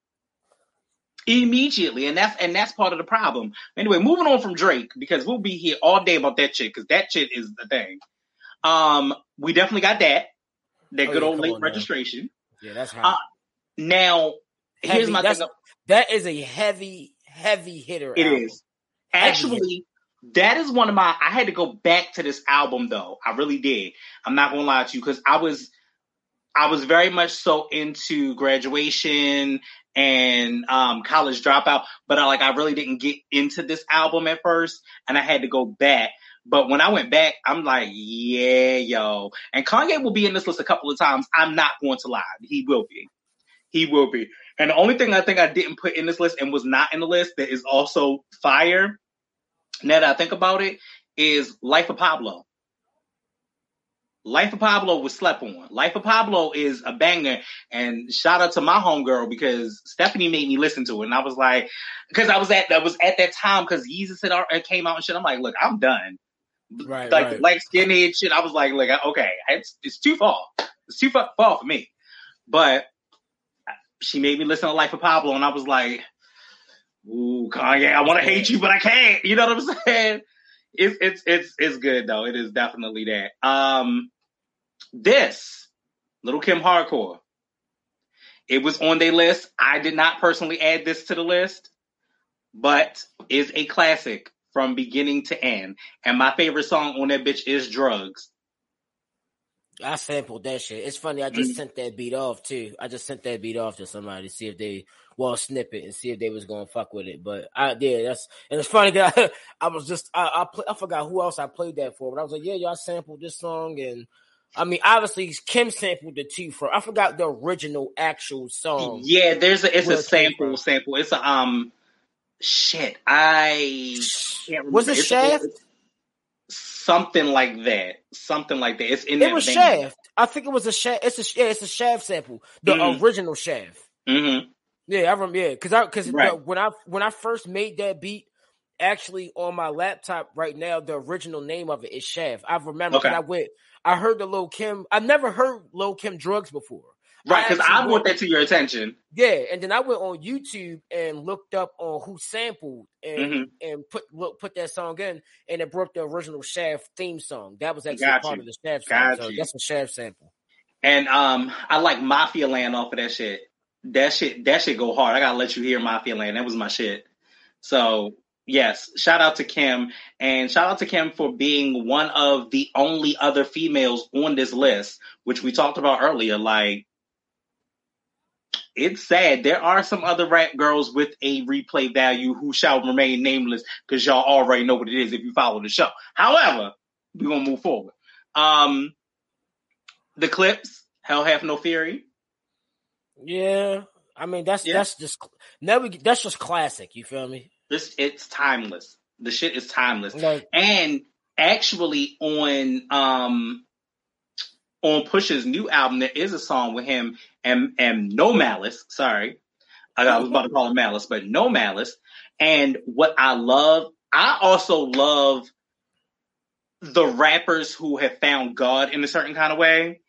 Immediately. And that's and that's part of the problem. Anyway, moving on from Drake, because we'll be here all day about that shit, because that shit is the thing. Um, we definitely got that. That Oh, good yeah, old late now. registration. Yeah, that's hot. Uh, Now, here's my that's- thing. that is a heavy, heavy hitter. It album. is. Actually, that is one of my. I had to go back to this album though. I really did. I'm not gonna lie to you because I was, I was very much so into graduation and um, college dropout, but I like I really didn't get into this album at first, and I had to go back. But when I went back, I'm like, yeah, yo. And Kanye will be in this list a couple of times. I'm not going to lie. He will be. He will be. And the only thing I think I didn't put in this list and was not in the list that is also fire, now that I think about it, is Life of Pablo. Life of Pablo was slept on. Life of Pablo is a banger. And shout out to my homegirl because Stephanie made me listen to it. And I was like, because I was at that was at that time because Jesus had it came out and shit. I'm like, look, I'm done. Right, like right. like skinhead shit. I was like, look, okay, it's it's too far. It's too far, far for me. But she made me listen to Life of Pablo, and I was like, ooh, Kanye, I want to hate you, but I can't. You know what I'm saying? It's it's it's it's good though. It is definitely that. Um, this Little Kim Hardcore. It was on their list. I did not personally add this to the list, but is a classic from beginning to end. And my favorite song on that bitch is Drugs. I sampled that shit. It's funny. I just sent that beat off too. I just sent that beat off to somebody to see if they well snip it and see if they was gonna fuck with it. But I yeah, that's and it's funny that I, I was just I I, play, I forgot who else I played that for, but I was like, yeah, y'all sampled this song and. I mean, obviously, Kim sampled the two for. I forgot the original actual song. Yeah, there's a it's a sample sample. It's a um shit. I can't remember. Was it It's- Shaft? it's something like that. Something like that. It's in It was vein. Shaft. I think it was a Shaft. It's a yeah, it's a Shaft sample, the Mhm. original Shaft. Mm-hmm. Yeah, I remember. Yeah, because I because Right. when I when I first made that beat, actually on my laptop right now, the original name of it is Shaft. I remember Okay. I went. I heard the Lil Kim. I never heard Lil Kim drugs before. Right, because I brought that to your attention. Yeah, and then I went on YouTube and looked up on who sampled and Mhm. and put look, put that song in, and it brought the original Shaft theme song. That was actually part of the Shaft song. So that's a Shaft sample. And um I like Mafia Land off of that shit. That shit that shit go hard. I gotta let you hear Mafia Land. That was my shit. So yes, shout out to Kim and shout out to Kim for being one of the only other females on this list, which we talked about earlier. Like it's sad. There are some other rap girls with a replay value who shall remain nameless because y'all already know what it is if you follow the show. However, we're gonna move forward. Um the Clipse, Hell Have No Fury. Yeah, I mean that's Yeah. that's just never. That's just classic. You feel me? This it's timeless. The shit is timeless. Like And actually on um on Push's new album, there is a song with him and and No Malice. Sorry. I was about to call him Malice, but No Malice. And what I love, I also love the rappers who have found God in a certain kind of way,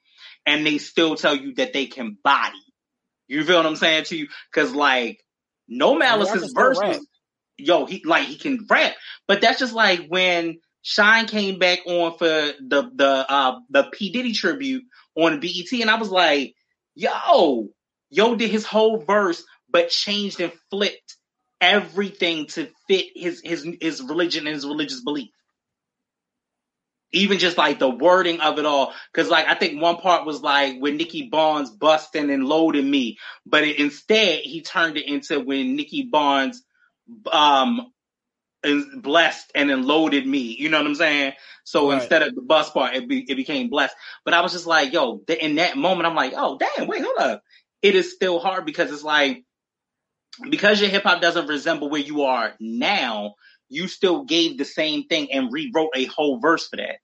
and they still tell you that they can body. You feel what I'm saying to you? Because like No Malice's can still verse yo, he like he can rap, but that's just like when Shine came back on for the the uh the P Diddy tribute on BET, and I was like, yo, yo did his whole verse, but changed and flipped everything to fit his his his religion and his religious belief. Even just like the wording of it all, because like I think one part was like when Nicky Barnes busting and loading me, but it, instead he turned it into when Nicky Barnes um blessed and then loaded me. You know what I'm saying? So Right. instead of the bus part, it, be, it became blessed. But I was just like, yo, in that moment, I'm like, oh, damn, wait, hold up. It is still hard because it's like, because your hip hop doesn't resemble where you are now, you still gave the same thing and rewrote a whole verse for that.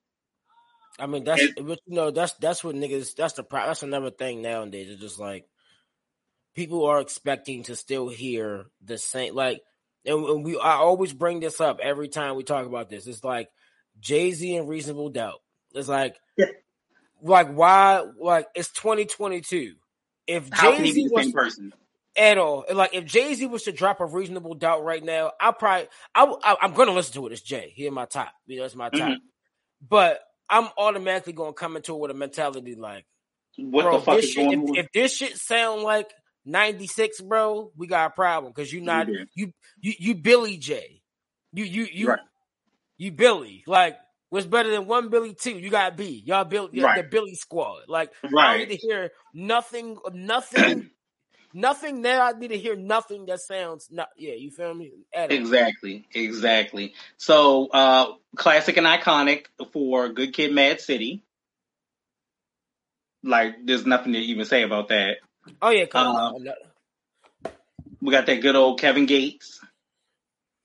I mean, that's you know that's that's what niggas. That's the that's another thing nowadays. It's just like people are expecting to still hear the same like and we I always bring this up every time we talk about this. It's like Jay Z and Reasonable Doubt. It's like, yeah. like why? Like it's 2022. If Jay Z was person at all, like if Jay Z was to drop a Reasonable Doubt right now, I probably I, I am going to listen to it. It's Jay. He in my top. You know, it's my top. Mm-hmm. But I'm automatically going to come into it with a mentality like, what bro, the fuck is shit, going if, on? If this shit sound like 96, bro, we got a problem because you're not you you you Billy J. You you you right. you Billy. Like what's better than one Billy two? You got B. Y'all built right. the Billy squad. Like right. I need to hear nothing nothing nothing there. I need to hear nothing that sounds not yeah, you feel me? Exactly, exactly. So uh classic and iconic for Good Kid Mad City. Like there's nothing to even say about that. Oh yeah, come uh, on. We got that good old Kevin Gates.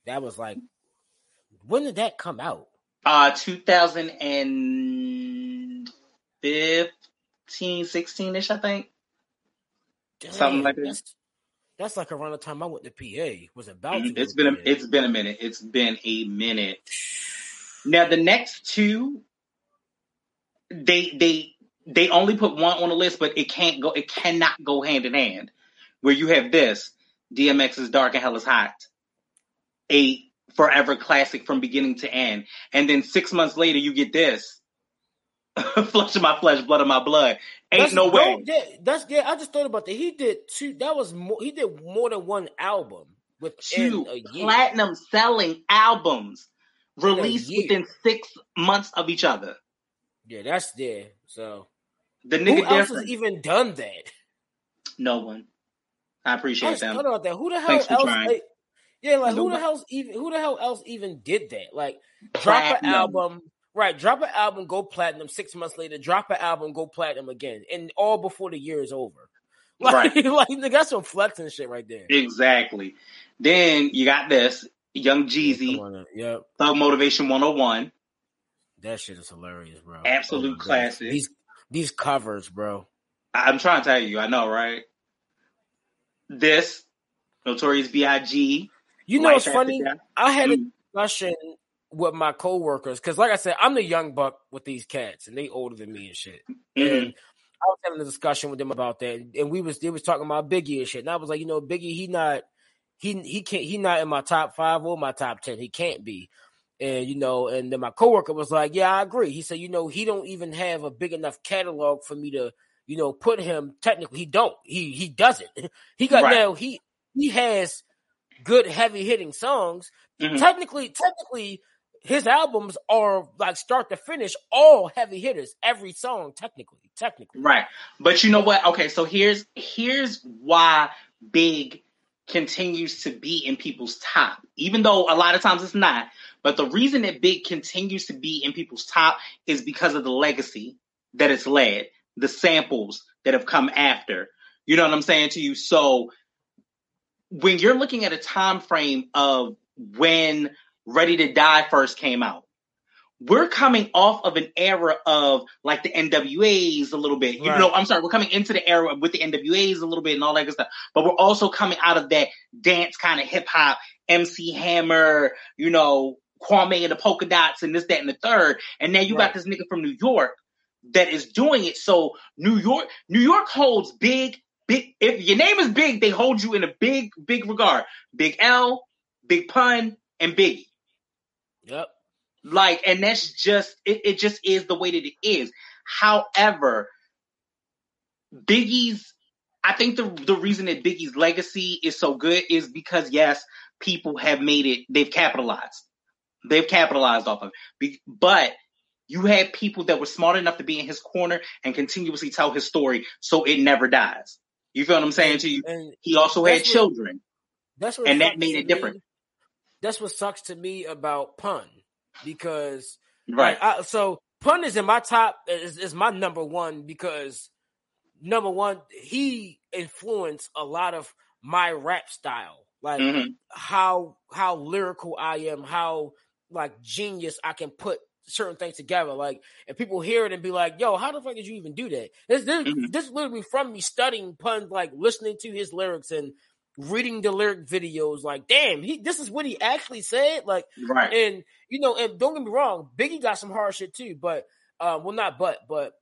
That was like, when did that come out? Uh, 2015, 16 ish, I think. Damn, Something like that. That's, that's, like around the time I went to PA. Was about mm-hmm. It's been a, it's been a minute. It's been a minute. Now the next two, they they they only put one on the list, but it can't go. It cannot go hand in hand. Where you have this, DMX is "Dark and Hell is Hot," a forever classic from beginning to end, and then six months later you get this, "Flesh of My Flesh, Blood of My Blood." Ain't that's, no way. Yeah, that's yeah. I just thought about that. He did two. That was more. He did more than one album with two platinum selling albums released within six months of each other. Yeah, that's there. So the nigga Who else has even done that? No one. I appreciate I them. About that. Who the hell Thanks else? Like, eh, yeah, like who the hell even who the hell else even did that? Like drop an album, right? Drop an album, go platinum. Six months later, drop an album, go platinum again, and all before the year is over. Like, right. like that's some flexing shit right there. Exactly. Then you got this Young Jeezy, yep. Thug Motivation 101. That shit is hilarious, bro. Oh Absolute oh classic. These these covers, bro. I'm trying to tell you, I know, right? This Notorious B.I.G. You know, what's funny. I had a mm. discussion with my coworkers because, like I said, I'm the young buck with these cats, and they older than me and shit. Mm-hmm. And I was having a discussion with them about that, and we was they was talking about Biggie and shit. And I was like, you know, Biggie, he not he he can't he not in my top five or my top ten. He can't be. And you know, and then my coworker was like, "Yeah, I agree." He said, "You know, he don't even have a big enough catalog for me to, you know, put him technically. He don't. He he doesn't. he got right. now. He he has good heavy hitting songs. Mm-hmm. Technically, technically, his albums are like start to finish all heavy hitters. Every song, technically, technically, right. But you know what? Okay, so here's here's why Big continues to be in people's top, even though a lot of times it's not. But the reason that Big continues to be in people's top is because of the legacy that it's led, the samples that have come after. You know what I'm saying to you? So when you're looking at a time frame of when Ready to Die first came out, we're coming off of an era of like the NWAs a little bit. You right. know, I'm sorry, we're coming into the era with the NWAs a little bit and all that good stuff. But we're also coming out of that dance kind of hip hop, MC Hammer, you know, Kwame and the polka dots and this, that, and the third. And now you right. got this nigga from New York that is doing it. So New York, New York holds big, big. If your name is big, they hold you in a big, big regard. Big L, Big Pun, and Biggie. Yep. Like, and that's just it, it just is the way that it is. However, Biggie's I think the the reason that Biggie's legacy is so good is because yes, people have made it, they've capitalized. They've capitalized off of it. But you had people that were smart enough to be in his corner and continuously tell his story so it never dies. You feel what I'm saying to you? And he also had what, children. That's what and that made it different. That's what sucks to me about Pun because right. I, so Pun is in my top is, is my number one because number one he influenced a lot of my rap style like mm-hmm. how how lyrical I am, how like genius I can put certain things together. Like, and people hear it and be like, "Yo, how the fuck did you even do that?" This this, Mhm. this literally from me studying puns, like listening to his lyrics and reading the lyric videos. Like, damn, he this is what he actually said. Like, Right. and you know, and don't get me wrong, Biggie got some hard shit too, but um, well, not but, but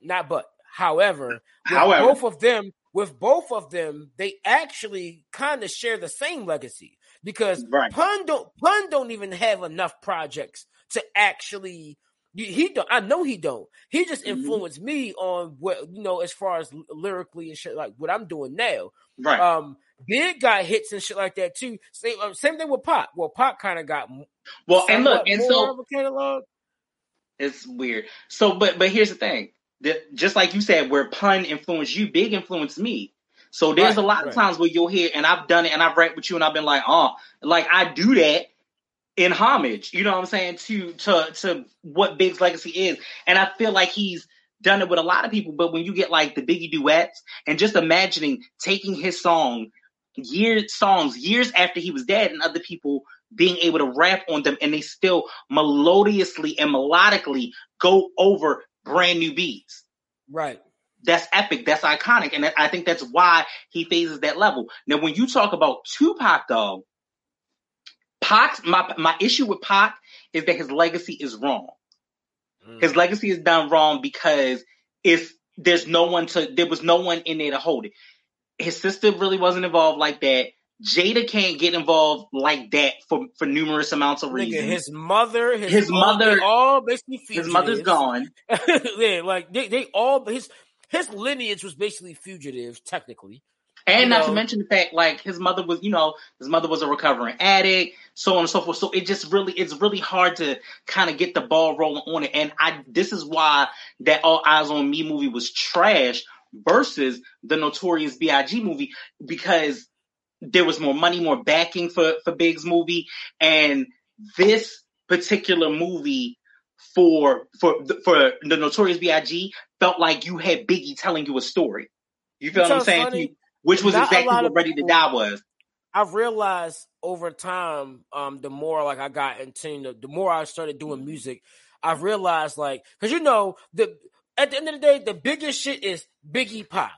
not but. However, However. both of them, with both of them, they actually kind of share the same legacy because Right. Pun don't Pun don't even have enough projects to actually. He don't. I know he don't. He just Mhm. influenced me on what you know as far as lyrically and shit like what I'm doing now. Right. Um, Big got hits and shit like that too. Same, uh, same thing with Pop. Well, Pop kind of got well, and look, and so catalog. it's weird. So, but but here's the thing. That just like you said, where pun influenced you, big influenced me. So there's Right, a lot of times where you'll hear, and I've done it, and I've rapped with you, and I've been like, oh, like I do that in homage. You know what I'm saying to to to what Big's legacy is, and I feel like he's done it with a lot of people. But when you get like the Biggie duets, and just imagining taking his song years songs years after he was dead, and other people being able to rap on them, and they still melodiously and melodically go over brand new beats Right. That's epic, that's iconic, and I think that's why he phases that level. Now, when you talk about Tupac, though, Pac, my my issue with Pac is that his legacy is wrong. Mm. His legacy is done wrong because if there's no one to, there was no one in there to hold it. His sister really wasn't involved like that. Jada can't get involved like that for for numerous amounts of Nigga, reasons. his mother, his, His all- mother- all basically His mother's gone. yeah, like they, they all his his lineage was basically fugitive, technically. And You not to mention the fact, like his mother was, you know, his mother was a recovering addict, so on and so forth. So it just really, it's really hard to kind of get the ball rolling on it. And I, this is why that All Eyez on Me movie was trash versus the Notorious B.I.G. movie because there was more money, more backing for for Big's movie, and this particular movie for for for the Notorious B.I.G. felt like you had Biggie telling you a story. You feel You what I'm saying? funny? Which was exactly what Ready to people- Die was. I've realized over time, um, the more like I got into the, the more I started doing music, I've realized like because you know the at the end of the day, the biggest shit is Biggie Pop.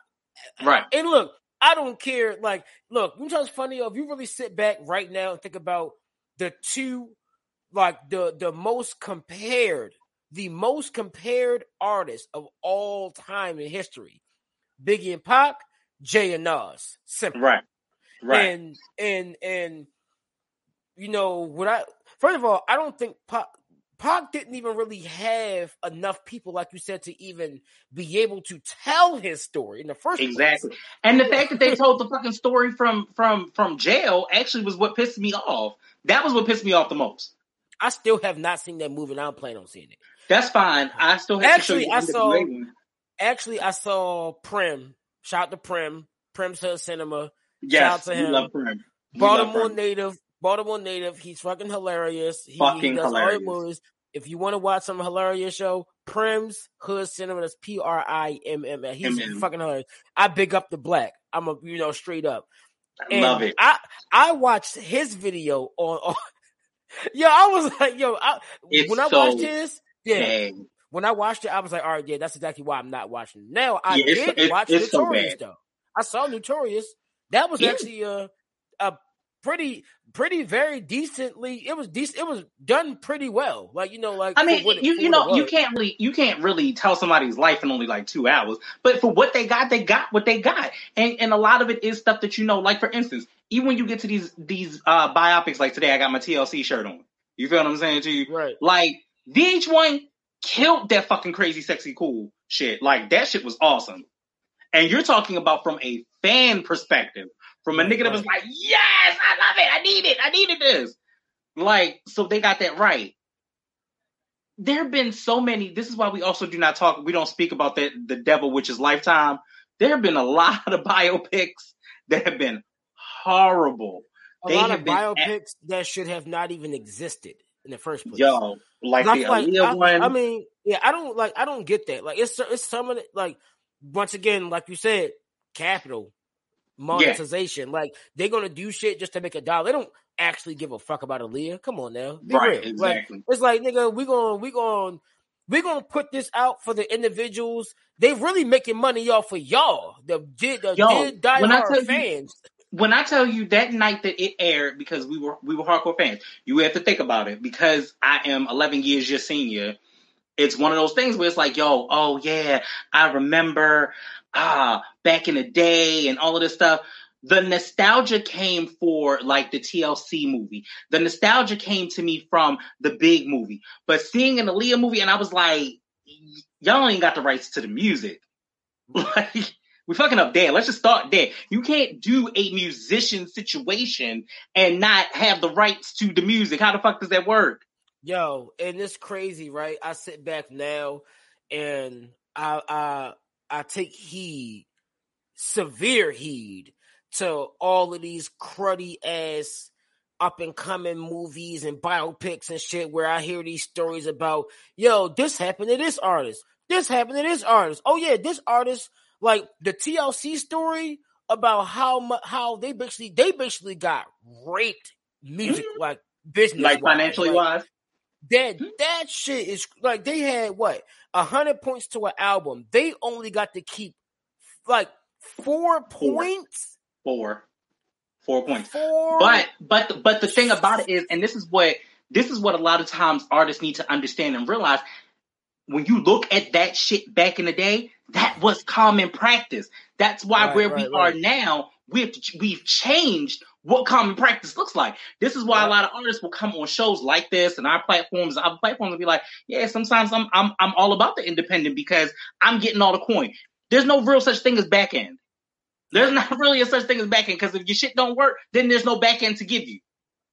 Right. And look, I don't care. Like, look, you know what's funny? If you really sit back right now and think about the two, like the the most compared, the most compared artists of all time in history, Biggie and Pac, Jay and Nas, simple. Right. Right. And and and you know what I first of all, I don't think Pac Pac didn't even really have enough people, like you said, to even be able to tell his story in the first place. exactly. And the fact that they told the fucking story from from from jail actually was what pissed me off. That was what pissed me off the most. I still have not seen that movie, and I don't plan on seeing it. That's fine. I still have Actually, I saw- Actually, I saw Primm. Shout out to Primm. Primm's Hood Cinema. Yes, to him. love Primm. We love Baltimore Primm. native. Baltimore native. He's fucking hilarious. He, Fucking he does hilarious. the movies. If you want to watch some hilarious show, Primm's Hood Cinema. That's P R I M M. He's M.M.. fucking hilarious. I big up the black. I'm a you know straight up. I And love it. I I watched his video on. on yo, I was like, yo, I, when I so watched this, yeah, Dang. when I watched it, I was like, all right, yeah, that's exactly why I'm not watching. Now I Yeah, did it's- watch it's so Notorious bad. though. I saw Notorious. That was Yeah. actually a a pretty pretty very decently. It was decent. It was done pretty well. Like you know, like I mean, it- you you know you can't really you can't really tell somebody's life in only like two hours. But for what they got, they got what they got, and and a lot of it is stuff that you know. Like for instance, even when you get to these these uh biopics, like today, I got my TLC shirt on. You feel what I'm saying to you? right. Like VH1 killed that fucking crazy, sexy, cool shit. Like that shit was awesome. And you're talking about from a fan perspective, from a nigga that was like, yes, I love it, I need it, I needed this. Like, so they got that right. There have been so many. This is why we also do not talk. We don't speak about that. The devil, which is lifetime. There have been a lot of biopics that have been horrible. A They lot of biopics that should have not even existed in the first place. Yo, like the like- I, one. I mean, yeah, I don't like. I don't get that. Like, it's it's some of it. Like, once again, like you said, Capital. Monetization. Yeah. Like they're gonna do shit just to make a dollar. They don't actually give a fuck about Aaliyah. Come on now, Be right? Real. Exactly. Like, it's like nigga, we gonna we gonna we gonna put this out for the individuals. They really making money off of y'all, the did the Yo, did die hard fans. You, when I tell you that night that it aired, because we were we were hardcore fans, you have to think about it. Because I am 11 years your senior, it's one of those things where it's like, yo, oh yeah, I remember ah back in the day and all of this stuff. The nostalgia came for like the TLC movie. The nostalgia came to me from the big movie. But seeing an Aaliyah movie, and I was like, y'all ain't got the rights to the music. Like we fucking up there. Let's just start there. You can't do a musician situation and not have the rights to the music. How the fuck does that work? Yo, and it's crazy, right? I sit back now and I I I take heed, severe heed to all of these cruddy ass up and coming movies and biopics and shit where I hear these stories about, yo, this happened to this artist. This happened to this artist. Oh yeah, this artist, like the TLC story about how how they basically they basically got raped music mm-hmm. like business like financially wise that hmm? that shit is like they had what a hundred points to an album. They only got to keep like four, four. points. Four. Four points. Four. But but but the thing about it is, and this is what this is what a lot of times artists need to understand and realize. When you look at that shit back in the day, that was common practice. That's why right, where right, we right. are now, we've we've changed what common practice looks like. This is why a lot of artists will come on shows like this and our platforms, other platforms, and be like, "Yeah, sometimes I'm I'm I'm all about the independent because I'm getting all the coin." There's no real such thing as back end. There's not really a such thing as back end because if your shit don't work, then there's no back end to give you.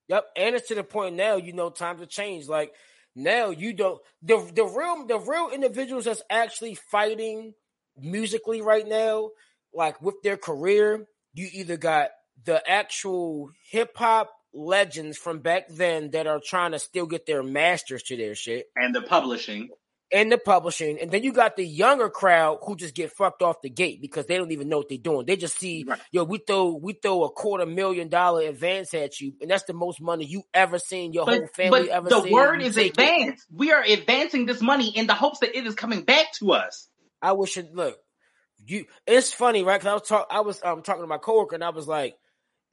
Yep, and it's to the point now. You know, times have changed. Like now, you don't the the real the real individuals that's actually fighting musically right now, like with their career. You either got the actual hip hop legends from back then that are trying to still get their masters to their shit. And the publishing. And the publishing. And then you got the younger crowd who just get fucked off the gate because they don't even know what they're doing. They just see right. yo we throw we throw a quarter million dollar advance at you and that's the most money you ever seen your but, whole family but ever the seen. word is advance it. we are advancing this money in the hopes that it is coming back to us. I wish it look you it's funny right? Because i was talk i was um talking to my coworker and i was like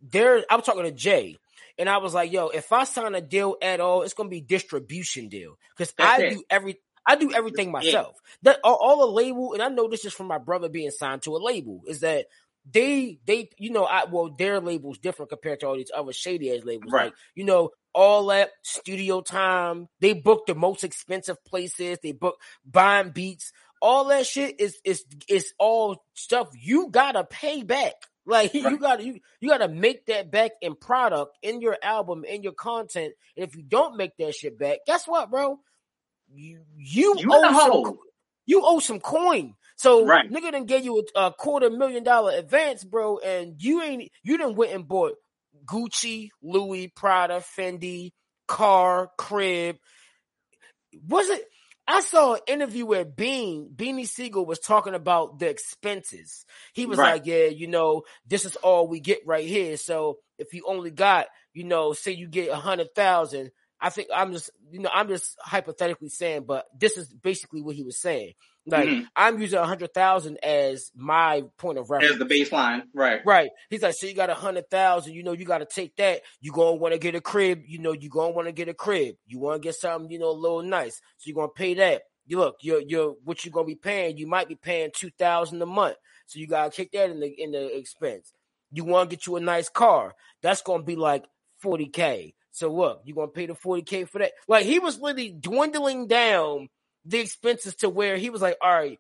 there I was talking to Jay and I was like, yo, if I sign a deal at all, it's gonna be distribution deal. Because I it. do every I do everything myself. That all, all the label, and I know this is from my brother being signed to a label, is that they they you know I well their label's different compared to all these other shady ass labels. Right. Like, you know, all that studio time. They book the most expensive places. They book buying beats. All that shit is is is all stuff you gotta pay back. Like right. you got you you got to make that back in product in your album in your content. And if you don't make that shit back, guess what, bro? You you, you owe some, you owe some coin. So right. nigga didn't give you a, a, quarter million dollar advance, bro, and you ain't you didn't went and bought Gucci, Louis, Prada, Fendi, car, crib. Was it? I saw an interview where Bean, Beanie Sigel was talking about the expenses. He was right. like, yeah, you know, this is all we get right here. So if you only got, you know, say you get a hundred thousand, I think I'm just, you know, I'm just hypothetically saying, but this is basically what he was saying. Like mm-hmm. I'm using a hundred thousand as my point of reference. As the baseline. Right. Right. He's like, so you got a hundred thousand, you know, you gotta take that. You gonna wanna get a crib, you know, you gonna wanna get a crib. You wanna get something, you know, a little nice. So you're gonna pay that. You look, you're you're what you're gonna be paying, you might be paying two thousand a month. So you gotta kick that in the in the expense. You wanna get you a nice car, that's gonna be like 40k. So look, you're gonna pay the 40k for that. Like he was literally dwindling down the expenses to where he was like, all right,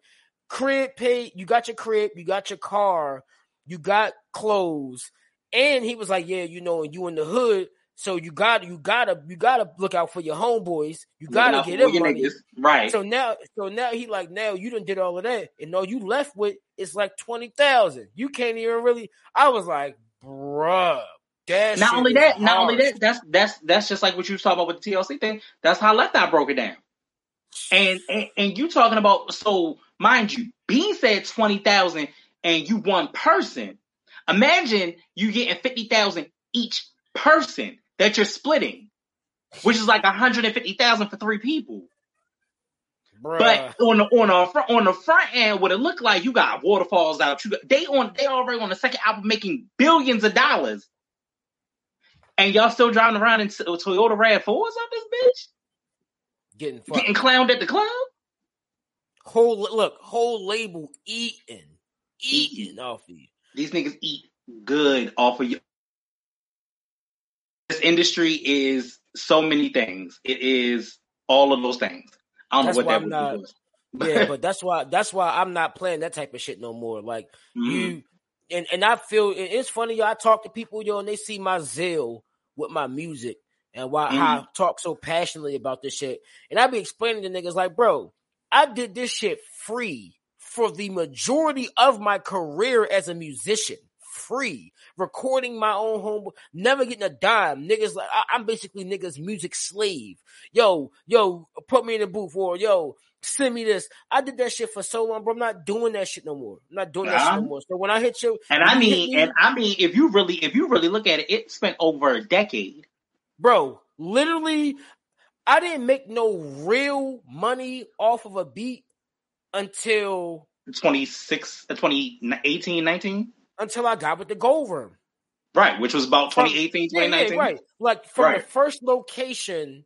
crib pay, you got your crib, you got your car, you got clothes. And he was like, yeah, you know, and you in the hood, so you got you gotta you gotta look out for your homeboys. You gotta get them money. Niggas. Right. So now so now he like now you done did all of that. And all you left with is like twenty thousand. You can't even really I was like, bruh. That not only that, not only that, that's that's that's just like what you was talking about with the TLC thing. That's how Left Eye broke it down. And, and and you talking about so mind you, Bean said twenty thousand and you one person. Imagine you getting fifty thousand each person that you're splitting, which is like hundred and fifty thousand for three people. Bruh. But on the on the front on the front end, what it looked like, you got waterfalls out. You got, they on they already on the second album making billions of dollars, and y'all still driving around in Toyota Rav fours on this bitch, getting fucked. getting clowned at the club. whole look, whole label eating, eating Eating. off of you. These niggas eat good off of you. This industry is so many things. It is all of those things. I don't That's know what why that I'm not- was. Yeah, but that's why that's why I'm not playing that type of shit no more. Like Mhm. you and and I feel it's funny. Yo, I talk to people, yo, and they see my zeal with my music and why how mm-hmm. I talk so passionately about this shit. And I be explaining to niggas like, bro, I did this shit free for the majority of my career as a musician. Free recording my own home, never getting a dime. Niggas like I, I'm basically niggas music slave. Yo, yo, put me in the booth or yo, send me this. I did that shit for so long, bro. I'm not doing that shit no more. I'm not doing that shit no more. So when I hit you, And I mean, me- and I mean, if you really, if you really look at it, it spent over a decade. Bro, literally, I didn't make no real money off of a beat until 26, uh, 2018, 19? until I got with the gold room. Right, which was about From- 2018, Yeah, yeah, 2019. right. Like from Right. the first location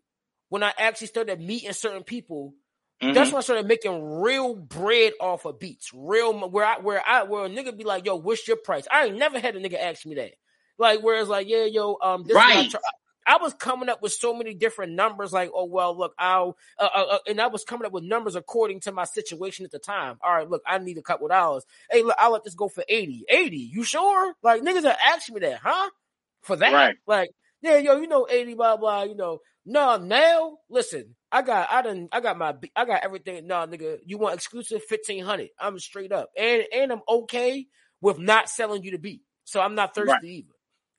when I actually started meeting certain people, Mhm. that's when I started making real bread off of beats. Real where I where I where a nigga be like, yo, what's your price? I ain't never had a nigga ask me that. Like whereas like, yeah, yo, um, this is what I Right. try- I was coming up with so many different numbers, like, oh well, look, I'll, uh, uh, uh, and I was coming up with numbers according to my situation at the time. All right, look, I need a couple dollars. Hey, look, I'll let this go for 80. 80, you sure? Like niggas are asking me that, huh? For that? Right. Like, yeah, yo, you know, 80, blah, blah, you know. No, now, listen, I got, I done, I got my, I got everything. No, nigga, you want exclusive 1500. I'm straight up. And, and I'm okay with not selling you the beat. So I'm not thirsty Right. either.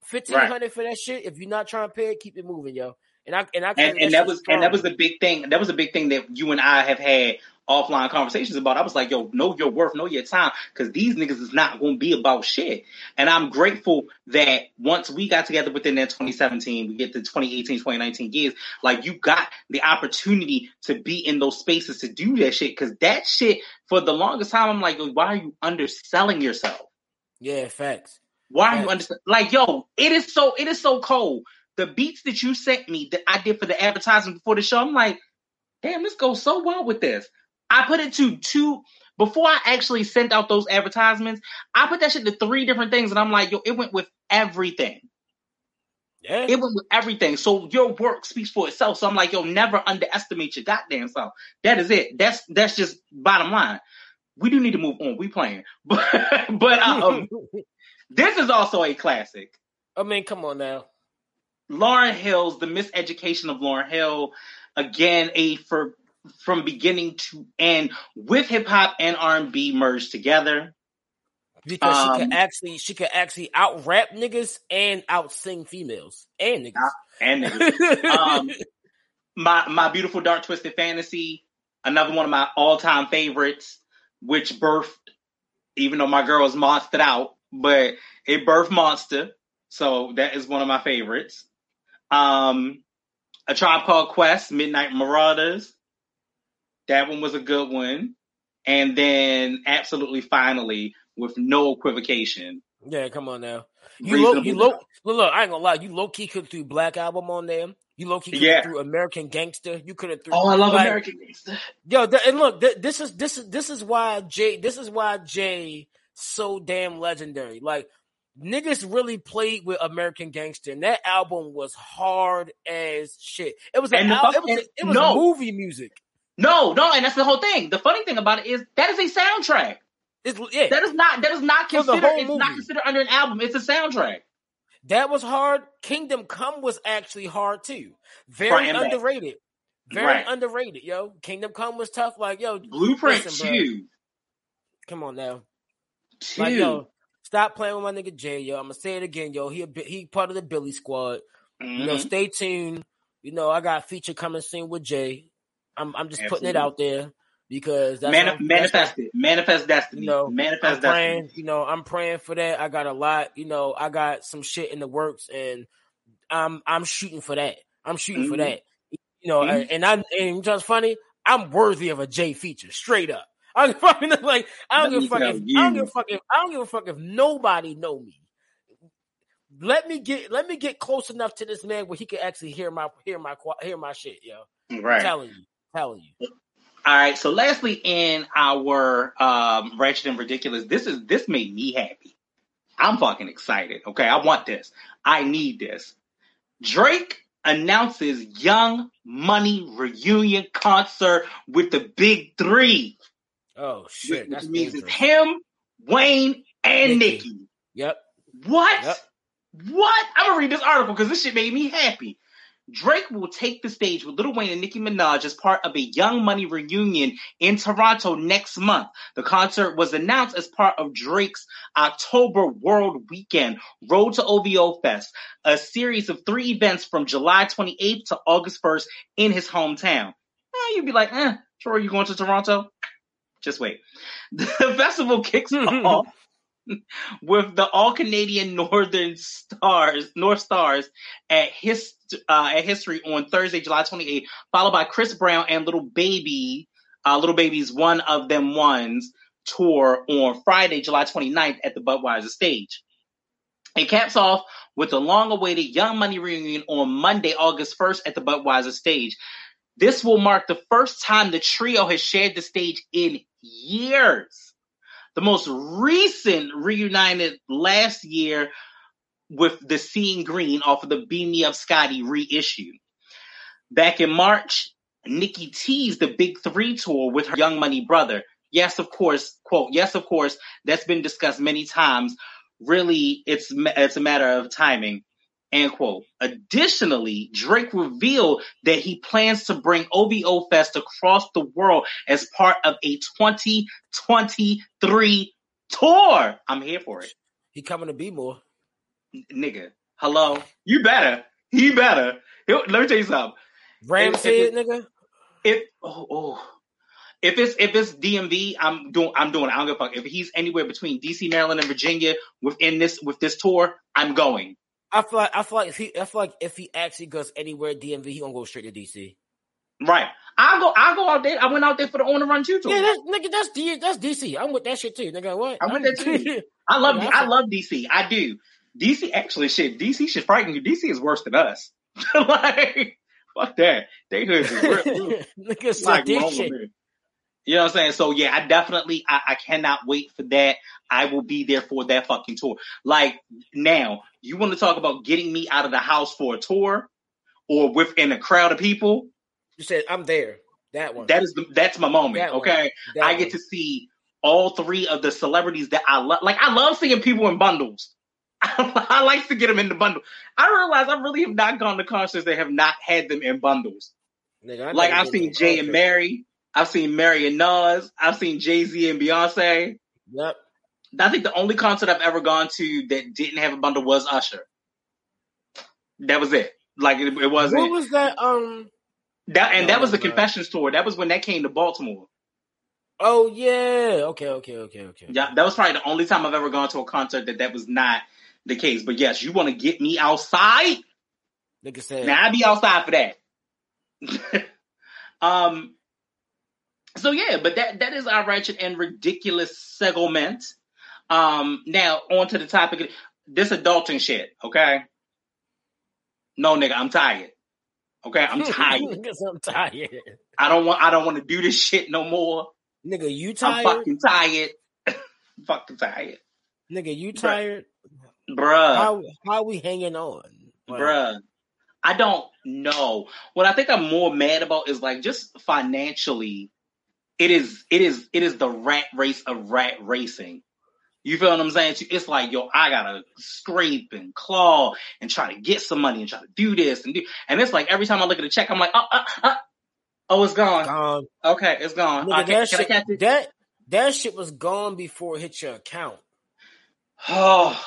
1500 for that shit. If you're not trying to pay it, keep it moving, yo. And I, and I, and, carry and that was and that was the big thing. That was a big thing that you and I have had offline conversations about. I was like, yo, know your worth, know your time, because these niggas is not going to be about shit. And I'm grateful that once we got together within that 2017, we get to 2018, 2019 years, like you got the opportunity to be in those spaces to do that shit. Because that shit, for the longest time, I'm like, why are you underselling yourself? Yeah, facts. Why are you understand? Like, yo, it is so it is so cold. The beats that you sent me that I did for the advertisement before the show, I'm like, damn, this goes so well with this. I put it to two before I actually sent out those advertisements. I put that shit to three different things, and I'm like, yo, it went with everything. Yeah. It went with everything. So your work speaks for itself. So I'm like, yo, never underestimate your goddamn self. That is it. That's that's just bottom line. We do need to move on. We playing, but but um, this is also a classic. I mean, come on now. Lauryn Hill's The Miseducation of Lauryn Hill. Again, a for from beginning to end with hip hop and R and B merged together. Because she Um, could actually, she could actually out rap niggas and out sing females and niggas. And niggas. um, my my beautiful dark twisted fantasy, another one of my all time favorites, which birthed, even though my girl is monstered out, but it birthed monster. So that is one of my favorites. Um, a tribe called Quest, Midnight Marauders. That one was a good one. And then absolutely finally, with no equivocation, Yeah, come on now. You low, you low, look, look, I ain't gonna lie. You low key could threw Black Album on there. You low key could Yeah. have threw American Gangster. You could have threw. Oh, I love like, American Gangster. Yo, th- and look, th- this is this is this is why Jay. This is why Jay so damn legendary. Like niggas really played with American Gangster, and that album was hard as shit. It was an al- it was a, it was no. movie music. No, no, and that's the whole thing. The funny thing about it is that is a soundtrack. It's, yeah, That is not that is not considered it's not considered under an album. It's a soundtrack. That was hard. Kingdom Come was actually hard too. Very Front and back. underrated. Very Right. underrated, yo. Kingdom Come was tough. Like, yo, Blueprint Listen, bro. come on now. Two. Like, yo, stop playing with my nigga Jay, yo. I'm gonna say it again, yo. He a bi- he part of the Billy Squad. You know, Mhm. stay tuned. You know, I got a feature coming soon with Jay. I'm I'm just putting it out there. because that's Mani- what- that's manifest it. Manifest destiny. you know, manifest I'm destiny. you know, I'm praying for that. I got a lot, you know, I got some shit in the works and I'm I'm shooting for that. I'm shooting for Mhm. that. You know, Mhm. and I and just funny, I'm worthy of a Jay feature, straight up. I'm fucking like I don't give a fuck if I don't give a fuck if I don't give a fuck if nobody know me. Let me get let me get close enough to this man where he can actually hear my hear my hear my shit, yo. I'm Right. telling you, telling you. All right. So lastly, in our um Ratchet and Ridiculous, this is this made me happy. I'm fucking excited. Okay. I want this. I need this. Drake announces Young Money reunion concert with the big three. Oh shit, which means it's him, Wayne, and Nicki. Nikki. Yep. What? Yep. What? I'm gonna read this article because this shit made me happy. Drake will take the stage with Lil Wayne and Nicki Minaj as part of a Young Money reunion in Toronto next month. The concert was announced as part of Drake's October World Weekend Road to OVO Fest, a series of three events from July 28th to August 1st in his hometown. Eh, you'd be like, eh, sure, you going to Toronto? Just wait. The festival kicks off with the All Canadian Northern Stars, North Stars at his uh, at History on Thursday, July 28th, followed by Chris Brown and Lil Baby, uh, Lil Baby's One of Them Ones tour on Friday, July 29th at the Budweiser stage. It caps off with the long-awaited Young Money reunion on Monday, August 1st at the Budweiser stage. This will mark the first time the trio has shared the stage in years. The most recent reunited last year with the Seeing Green off of the Beam Me Up Scotty reissue. Back in March, Nicki teased the Big Three tour with her Young Money brother. Yes, of course, quote, yes, of course, that's been discussed many times. Really, it's, it's a matter of timing, end quote. Additionally, Drake revealed that he plans to bring OVO Fest across the world as part of a 2023 tour. I'm here for it. He coming to be more. N- nigga, hello? You better. He better. He'll- let me tell you something. Ram If- said, nigga. If oh oh, if it's if it's DMV, I'm doing I'm doing it. I don't give a fuck. If he's anywhere between DC, Maryland, and Virginia within this with this tour, I'm going. I feel like I feel like if he I feel like if he actually goes anywhere DMV, he gonna go straight to DC. Right. I'll go. I'll go out there. I went out there for the on the run tour. Yeah, that's nigga, that's D, that's DC. I'm with that shit too, nigga. What? I'm with that too. I love. Yeah, I I- love DC. I do. DC actually shit. DC should frighten you. DC is worse than us. like fuck that. They hood is real. nigga like this shit. You know what I'm saying? So yeah, I definitely I, I cannot wait for that. I will be there for that fucking tour. Like now, you want to talk about getting me out of the house for a tour or within a crowd of people? You said I'm there. That one. That is the, that's my moment. That okay, I one. get to see all three of the celebrities that I love. Like I love seeing people in bundles. I like to get them in the bundle. I realize I really have not gone to concerts that have not had them in bundles. Nigga, Like I've seen Jay and. Mary. I've seen Mary and Nas. I've seen Jay Z and Beyonce. Yep. I think the only concert I've ever gone to that didn't have a bundle was Usher. That was it. Like it, it wasn't What was that? Um. that, and that was the Oh, no. Confessions tour. That was when that came to Baltimore. Oh yeah. Okay. Okay. Okay. Okay. Yeah, that was probably the only time I've ever gone to a concert that that was not the case. But yes, you want to get me outside? Nigga said. Now I'll be outside for that. um. So yeah, but that that is our ratchet and ridiculous segment. Um. Now on to the topic. of This adulting shit. Okay. No, nigga, I'm tired. Okay, I'm tired. I'm tired. I don't want. I don't want to do this shit no more. Nigga, you tired? I'm fucking tired. fucking tired, Nigga, you tired? bruh. How how we hanging on? Like, Bruh, I don't know. What I think I'm more mad about is like just financially, it is it is it is the rat race of rat racing. You feel what I'm saying? It's like, yo, I gotta scrape and claw and try to get some money and try to do this and do. And it's like every time I look at the check, I'm like, oh, uh, uh, oh, it's gone. Gone. Okay, it's gone. Nigga, can, that, I shit, it? that that shit was gone before it hit your account. Oh,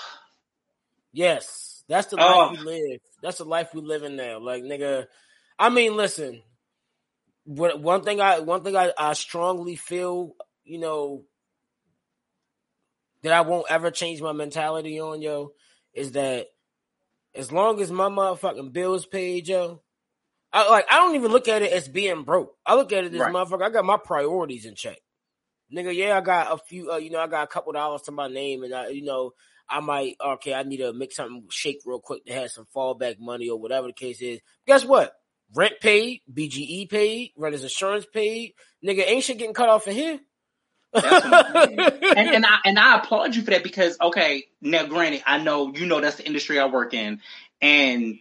Yes, that's the Oh. life we live. That's the life we live in now. Like nigga, I mean, listen, what one thing I one thing I, I strongly feel, you know, that I won't ever change my mentality on, yo, is that as long as my motherfucking bills paid, yo, I like I don't even look at it as being broke. I look at it as Right. motherfucker. I got my priorities in check, nigga. Yeah, I got a few. Uh, you know, I got a couple dollars to my name, and I, you know, I might okay. I need to make something shake real quick to have some fallback money or whatever the case is. Guess what? Rent paid, BGE paid, renter's insurance paid. Nigga, ain't shit getting cut off in here. And, and I and I applaud you for that because okay, now granted, I know you know that's the industry I work in, and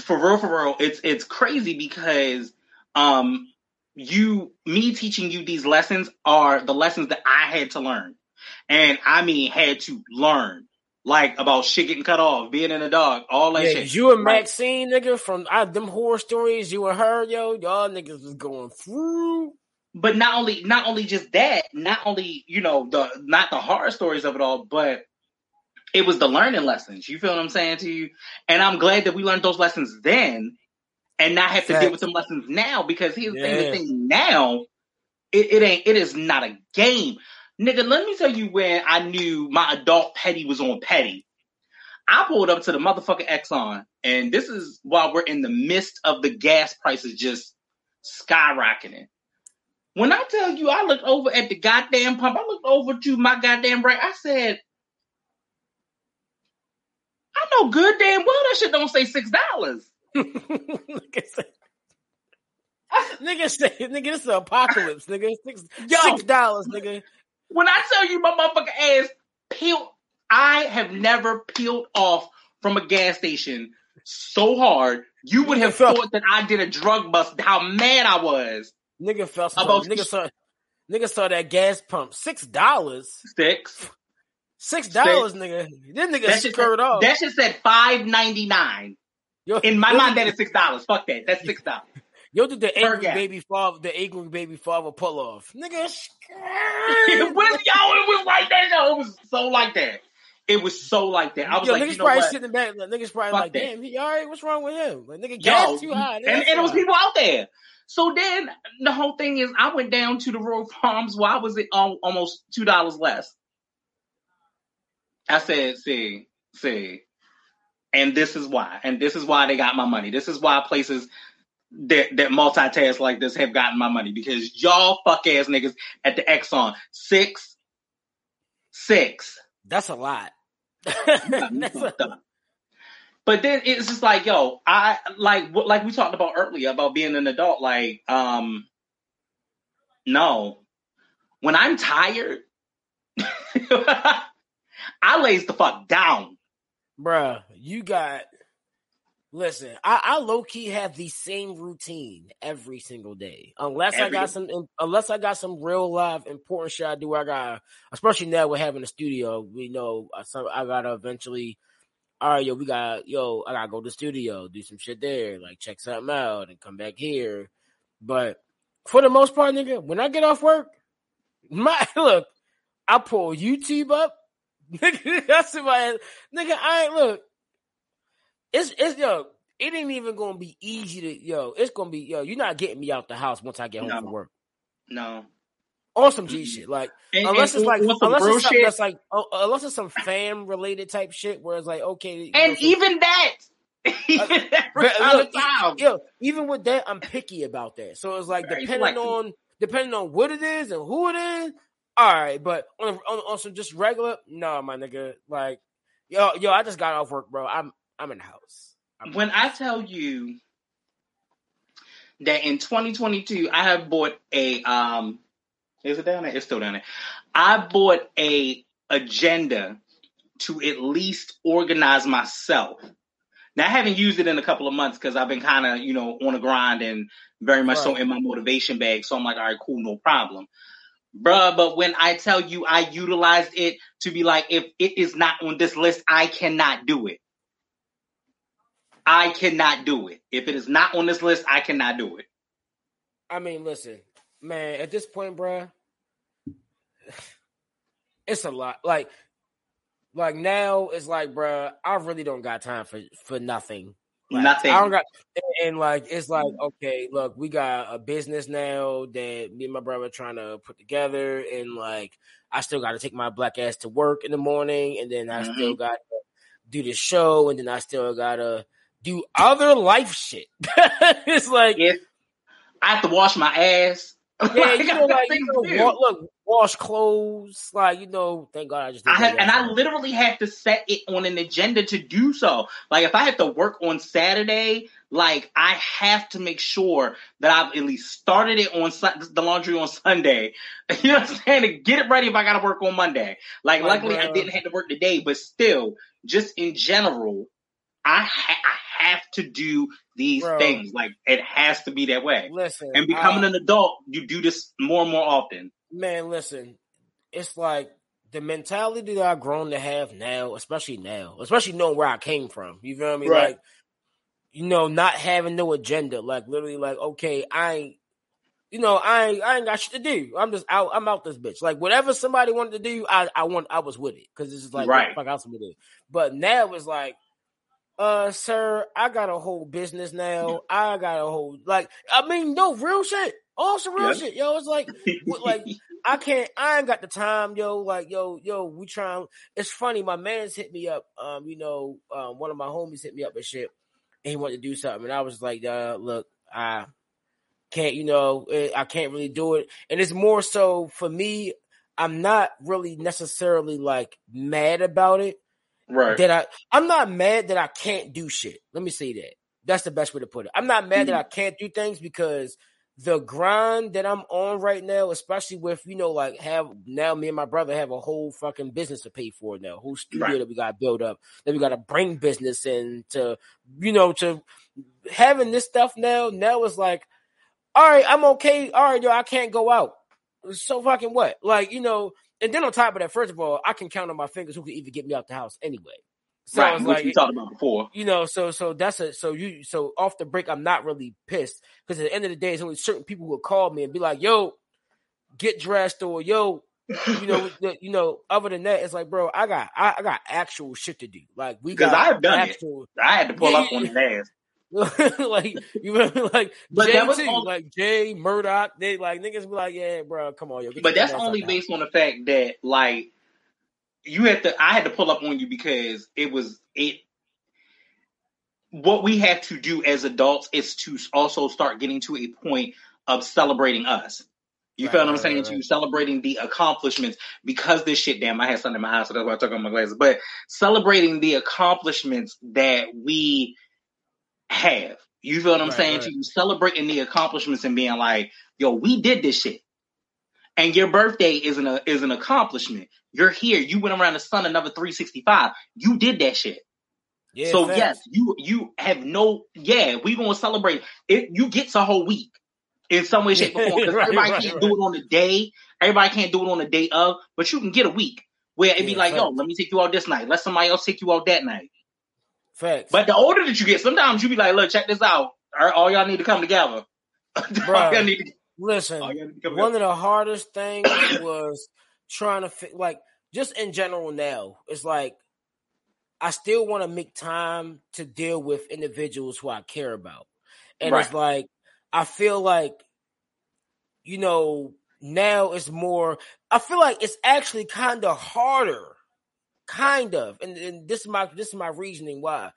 for real, for real, it's it's crazy because um you me teaching you these lessons are the lessons that I had to learn, and I mean had to learn like about shit getting cut off, being in the dog, all that Yeah, shit. you and. Maxine, nigga, from I, them horror stories, you and her, yo, y'all niggas was going through. but not only not only just that, not only you know the not the horror stories of it all, but it was the learning lessons. You feel what I'm saying to you? And I'm glad that we learned those lessons then, and not have to deal with them lessons now. Because here's the thing: Yeah. the thing now, it, it ain't. It is not a game, nigga. Let me tell you when I knew my adult petty was on petty. I pulled up to the motherfucking Exxon, and this is while we're in the midst of the gas prices just skyrocketing. When I tell you, I looked over at the goddamn pump. I looked over to my goddamn right. I said, I know good damn well that shit don't say six dollars. nigga say, nigga say, nigga, this is an apocalypse, nigga. Six, Yo. six dollars, nigga. When I tell you my motherfucking ass peeled, I have never peeled off from a gas station so hard. You would have thought that I did a drug bust. How mad I was. Nigga felt About- nigga saw, nigga saw that gas pump, six dollars, Six. six dollars, nigga. This nigga That shit, scurred off. that shit said five ninety nine. Yo, In my mind, that is six dollars. Fuck that. That's six dollars. Yo did the angry baby father, the angry baby father pull off, nigga. it was yo, it was like that. Yo, it was so like that. It was so like that. I was Yo, like, niggas you know probably what? sitting back. Like, niggas probably Fuck like, that. damn, he all right? What's wrong with him? Like, nigga, gas too high. and, nigga, and that's it was people out there. So then the whole thing is, I went down to the Royal Farms. Why was it um, almost two dollars less? I said, see, see, and this is why, and this is why they got my money. This is why places that that multitask like this have gotten my money because y'all fuck ass niggas at the Exxon six six. That's a lot. That's a- But then it's just like, yo, I like what like we talked about earlier about being an adult. Like, um, no, when I'm tired, I lays the fuck down. Bruh, you got. Listen, I, I low key have the same routine every single day, unless I got day. some, unless I got some real live important shit I do. I got, especially now we're having a studio. We know uh, I, some, I gotta eventually. All right, yo, we got yo. I gotta go to the studio, do some shit there, like check something out, and come back here. But for the most part, nigga, when I get off work, my look, I pull YouTube up. Nigga, that's in my head. Nigga, I ain't look. It's it's yo. It ain't even gonna be easy to yo. It's gonna be yo. You're not getting me out the house once I get home No. from work. No, On some G shit, like and, unless and it's like unless it's something shit, that's like uh, unless it's some fam related type shit where it's like okay, know, and some- even that, even that But, time look, yo, even with that, I'm picky about that. So it's like Very depending on depending on what it is and who it is. All right, but on on, on some just regular, no, my nigga. Like, yo, yo, I just got off work, bro. I'm I'm in the house. I'm- when I tell you that in 2022 I have bought a um is it down there? It's still down there. I bought a agenda to at least organize myself. Now I haven't used it in a couple of months because I've been kind of, you know, on a grind and very much so in my motivation bag. So I'm like, all right, cool, no problem. Bruh, but when I tell you I utilized it to be like, if it is not on this list, I cannot do it. I cannot do it. If it is not on this list, I cannot do it. I mean, listen, man. At this point, bro, it's a lot. Like, like now it's like, bro, I really don't got time for for nothing. Like, Nothing. I don't got, and, and, like it's like okay, look, we got a business now that me and my brother trying to put together, and like I still got to take my black ass to work in the morning, and then I Mhm. still got to do the show, and then I still gotta do other life shit. it's like If I have to wash my ass. yeah, Like, you know, like you know, wa- look, wash clothes, like you know. Thank God I just I have, and I literally have to set it on an agenda to do so. Like if I have to work on Saturday, like I have to make sure that I've at least started it on the laundry on Sunday. You know what I'm saying? To get it ready if I got to work on Monday. Like, Like, luckily I didn't have to work today, but still, just in general, I ha- I have to do these Bro. things. Like it has to be that way. Listen, And becoming I- an adult, you do this more and more often. man, listen, it's like the mentality that I've grown to have now, especially now, especially knowing where I came from. You feel me? Right. Like, you know, not having no agenda. Like literally, like, okay, I ain't you know, I ain't I ain't got shit to do. I'm just out I'm out this bitch. Like whatever somebody wanted to do, I I want I was with it. Cause it's just like Right. fuck else am I do? But now it's like uh, sir, I got a whole business now. I got a whole like, I mean, no real shit. All some real Yeah. shit, yo. It's like, like I can't. I ain't got the time, yo. Like, yo, yo, we trying. It's funny. My man's hit me up. Um, you know, um, one of my homies hit me up and shit, and he wanted to do something, and I was like, uh, look, I can't. You know, eh, I can't really do it, and it's more so for me. I'm not really necessarily like mad about it. Right. That I, I'm not mad that I can't do shit. Let me say that. That's the best way to put it. I'm not mad that mm-hmm. I can't do things because the grind that I'm on right now, especially with you know, like have now me and my brother have a whole fucking business to pay for now, whole studio Right. that we got to build up, that we got to bring business in to, you know, to having this stuff now. Now it's like, all right, I'm okay. All right, yo, I can't go out. So fucking what? Like you know, and then on top of that, first of all, I can count on my fingers who can even get me out the house anyway. So right. like we talked about before. you know, so so that's a so you so off the break, I'm not really pissed because at the end of the day, it's only certain people who will call me and be like, "Yo, get dressed," or "Yo, you know, you know." Other than that, it's like, bro, I got I, I got actual shit to do. Like we Because I've done it. I had to pull Yeah, up on his ass. like you know, like But Jay too, all- like Jay Murdoch. They like niggas be like, "Yeah, bro, come on, yo." But that's only the house." based on the fact that like you had to I had to pull up on you because it was it what we have to do as adults is to also start getting to a point of celebrating us. You Right, feel what I'm right, saying? right, To celebrating the accomplishments because this shit, damn, I had something in my house, so that's why I took off my glasses. But celebrating the accomplishments that we have. You feel what I'm Right, saying? right. To you celebrating the accomplishments and being like, yo, we did this shit. And your birthday is an is an accomplishment. You're here. You went around the sun another 365. You did that shit. Yeah, so yes, you you have no yeah, we gonna celebrate it. You get a whole week in some way, shape, or form. Because Right, everybody right, can't right. do it on the day. Everybody can't do it on the day of, but you can get a week where it'd be Yeah, like, yo, let me take you out this night. Let somebody else take you out that night. Facts. But the older that you get, sometimes you be like, look, check this out. All, all y'all need to come together. all Bruh. y'all need to, Listen, all y'all need to one together. of the hardest things was trying to fi- like just in general now it's like i still want to make time to deal with individuals who i care about and it's like i feel like you know now it's more i feel like it's actually kind of harder kind of and, and this is my this is my reasoning why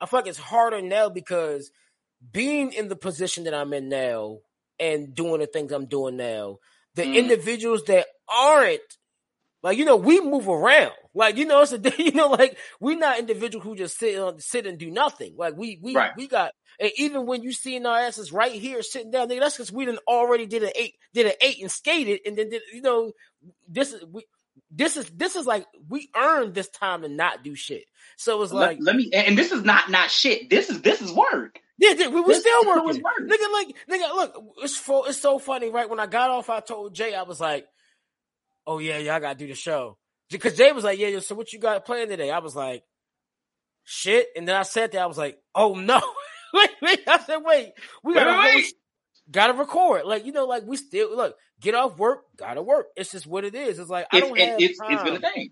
i feel like it's harder now because being in the position that i'm in now and doing the things i'm doing now the Mhm. individuals that aren't like you know we move around like you know it's a you know like we're not individuals who just sit on sit and do nothing like we we Right. we got and even when you seeing our asses right here sitting down nigga, that's because we done already did an eight did an eight and skated and then did, you know this is we this is this is like we earned this time to not do shit so it's like let, let me, and this is not not shit. This is this is work. yeah, we were This still was working. work. Nigga, like, nigga, look, it's fo- it's so funny, right? When I got off, I told Jay, I was like, "Oh yeah, y'all gotta do the show," because Jay was like, "Yeah, so what you got playing today?" I was like, "Shit," and then I said that I was like, "Oh no." wait, wait, I said, wait, we gotta wait, host- gotta record. Like, you know, like we still look, get off work, gotta work. It's just what it is. It's like I don't have it's time. it's been a thing.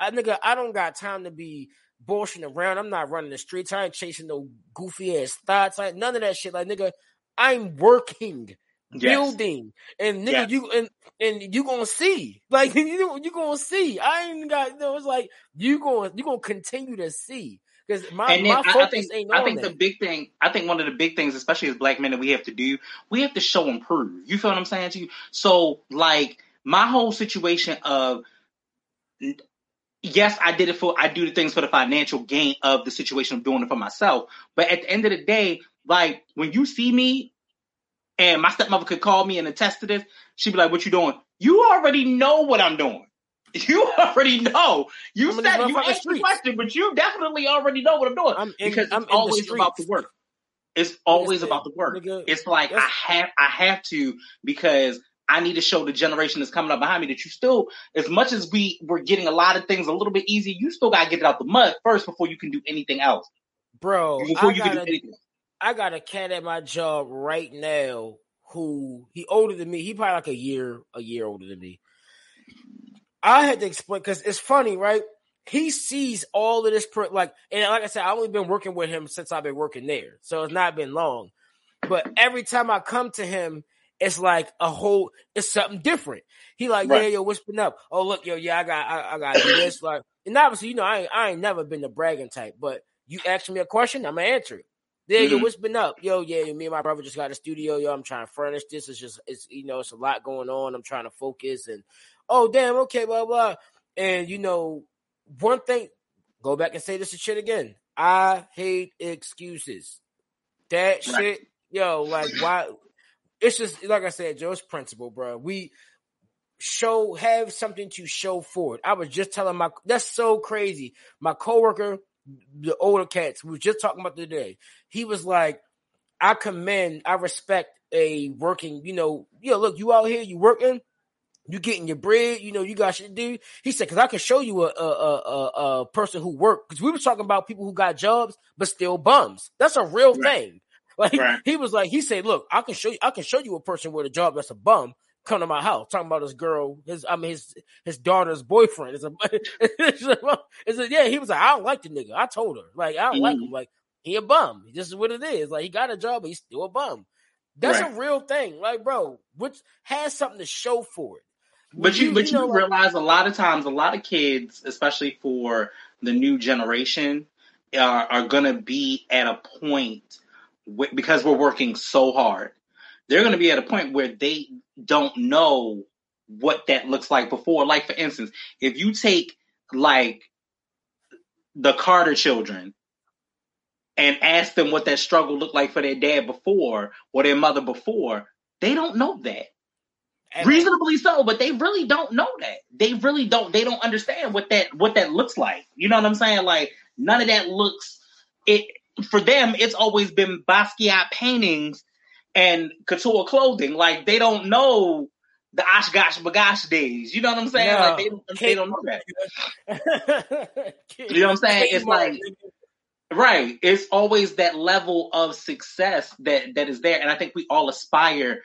I nigga, I don't got time to be bullshitting around. I'm not running the streets. I ain't chasing no goofy ass thoughts. I, none of that shit. Like nigga, I'm working, Yes. building, and nigga, Yes. you and and you gonna see. Like you you gonna see. I ain't got. You know, it's like you gonna you gonna continue to see because my and then my I, focus I think ain't on I think that. the big thing I think one of the big things, especially as black men, that we have to do, we have to show and prove. You feel what I'm saying to you? So like my whole situation of yes, I did it for I do the things for the financial gain of the situation of doing it for myself. But at the end of the day, like when you see me and my stepmother could call me and attest to this, she'd be like, What you doing? You already know what I'm doing. You already know. You I'm said you asked the question, but you definitely already know what I'm doing I'm in, because I'm it's always the about the work. It's always about the work. nigga, It's like I have I have to because I need to show the generation that's coming up behind me that you still, as much as we we're getting a lot of things a little bit easier, you still gotta get it out the mud first before you can do anything else. bro. Before I you can do anything. I got a cat at my job right now who he older than me. He probably like a year a year older than me. I had to explain because it's funny, right? He sees all of this, per, like, and like I said, I've only been working with him since I've been working there, so it's not been long. But every time I come to him, it's like a whole, it's something different. He like, Right. yeah, yo, what's been up? Oh, look, yo, yeah, I got, I, I got this. Like, and obviously, you know, I, ain't- I ain't never been the bragging type, but you ask me a question, I'm gonna answer it. Yeah, yo, Mhm. what's been up? Yo, yeah, me and my brother just got a studio. Yo, I'm trying to furnish this. It's just, it's you know, it's a lot going on. I'm trying to focus, and oh, damn, okay, blah blah. And you know, one thing, go back and say this shit again. I hate excuses. That Right. shit, yo, like why? It's just like I said, Joe. It's principle, bro. We show have something to show for it. I was just telling my that's so crazy. My coworker, the older cats, we were just talking about today. He was like, I commend, I respect a working, you know, yeah, look, you out here, you working, you getting your bread, you know, you got shit to do. He said, cause I can show you a a a, a, person who worked, cause we were talking about people who got jobs but still bums. That's a real Right. thing. Like Right. he was like, he said, look, I can show you, I can show you a person with a job that's a bum. Come to my house, talking about his girl, his I mean his his daughter's boyfriend. It's a, it's a, yeah. He was like, I don't like the nigga. I told her, like, I don't like Mm-hmm. him. Like, he a bum. This is what it is. Like, he got a job, but he's still a bum. That's Right. a real thing. Like, bro, which has something to show for it. But you, but you, know, like- realize a lot of times, a lot of kids, especially for the new generation, uh, are, are going to be at a point wh- because we're working so hard. They're going to be at a point where they don't know what that looks like before. Like for instance, if you take like the Carter children and ask them what that struggle looked like for their dad before or their mother before, they don't know that and- reasonably so but they really don't know that. They really don't they don't understand what that what that looks like. You know what i'm saying? Like none of that looks it for them it's always been basquiat paintings and couture clothing. Like they don't know the OshKosh B'gosh days. You know what i'm saying? No. like they, don't- they don't know that. You You know what I'm saying? It's like- Right. It's always that level of success that that is there, and I think we all aspire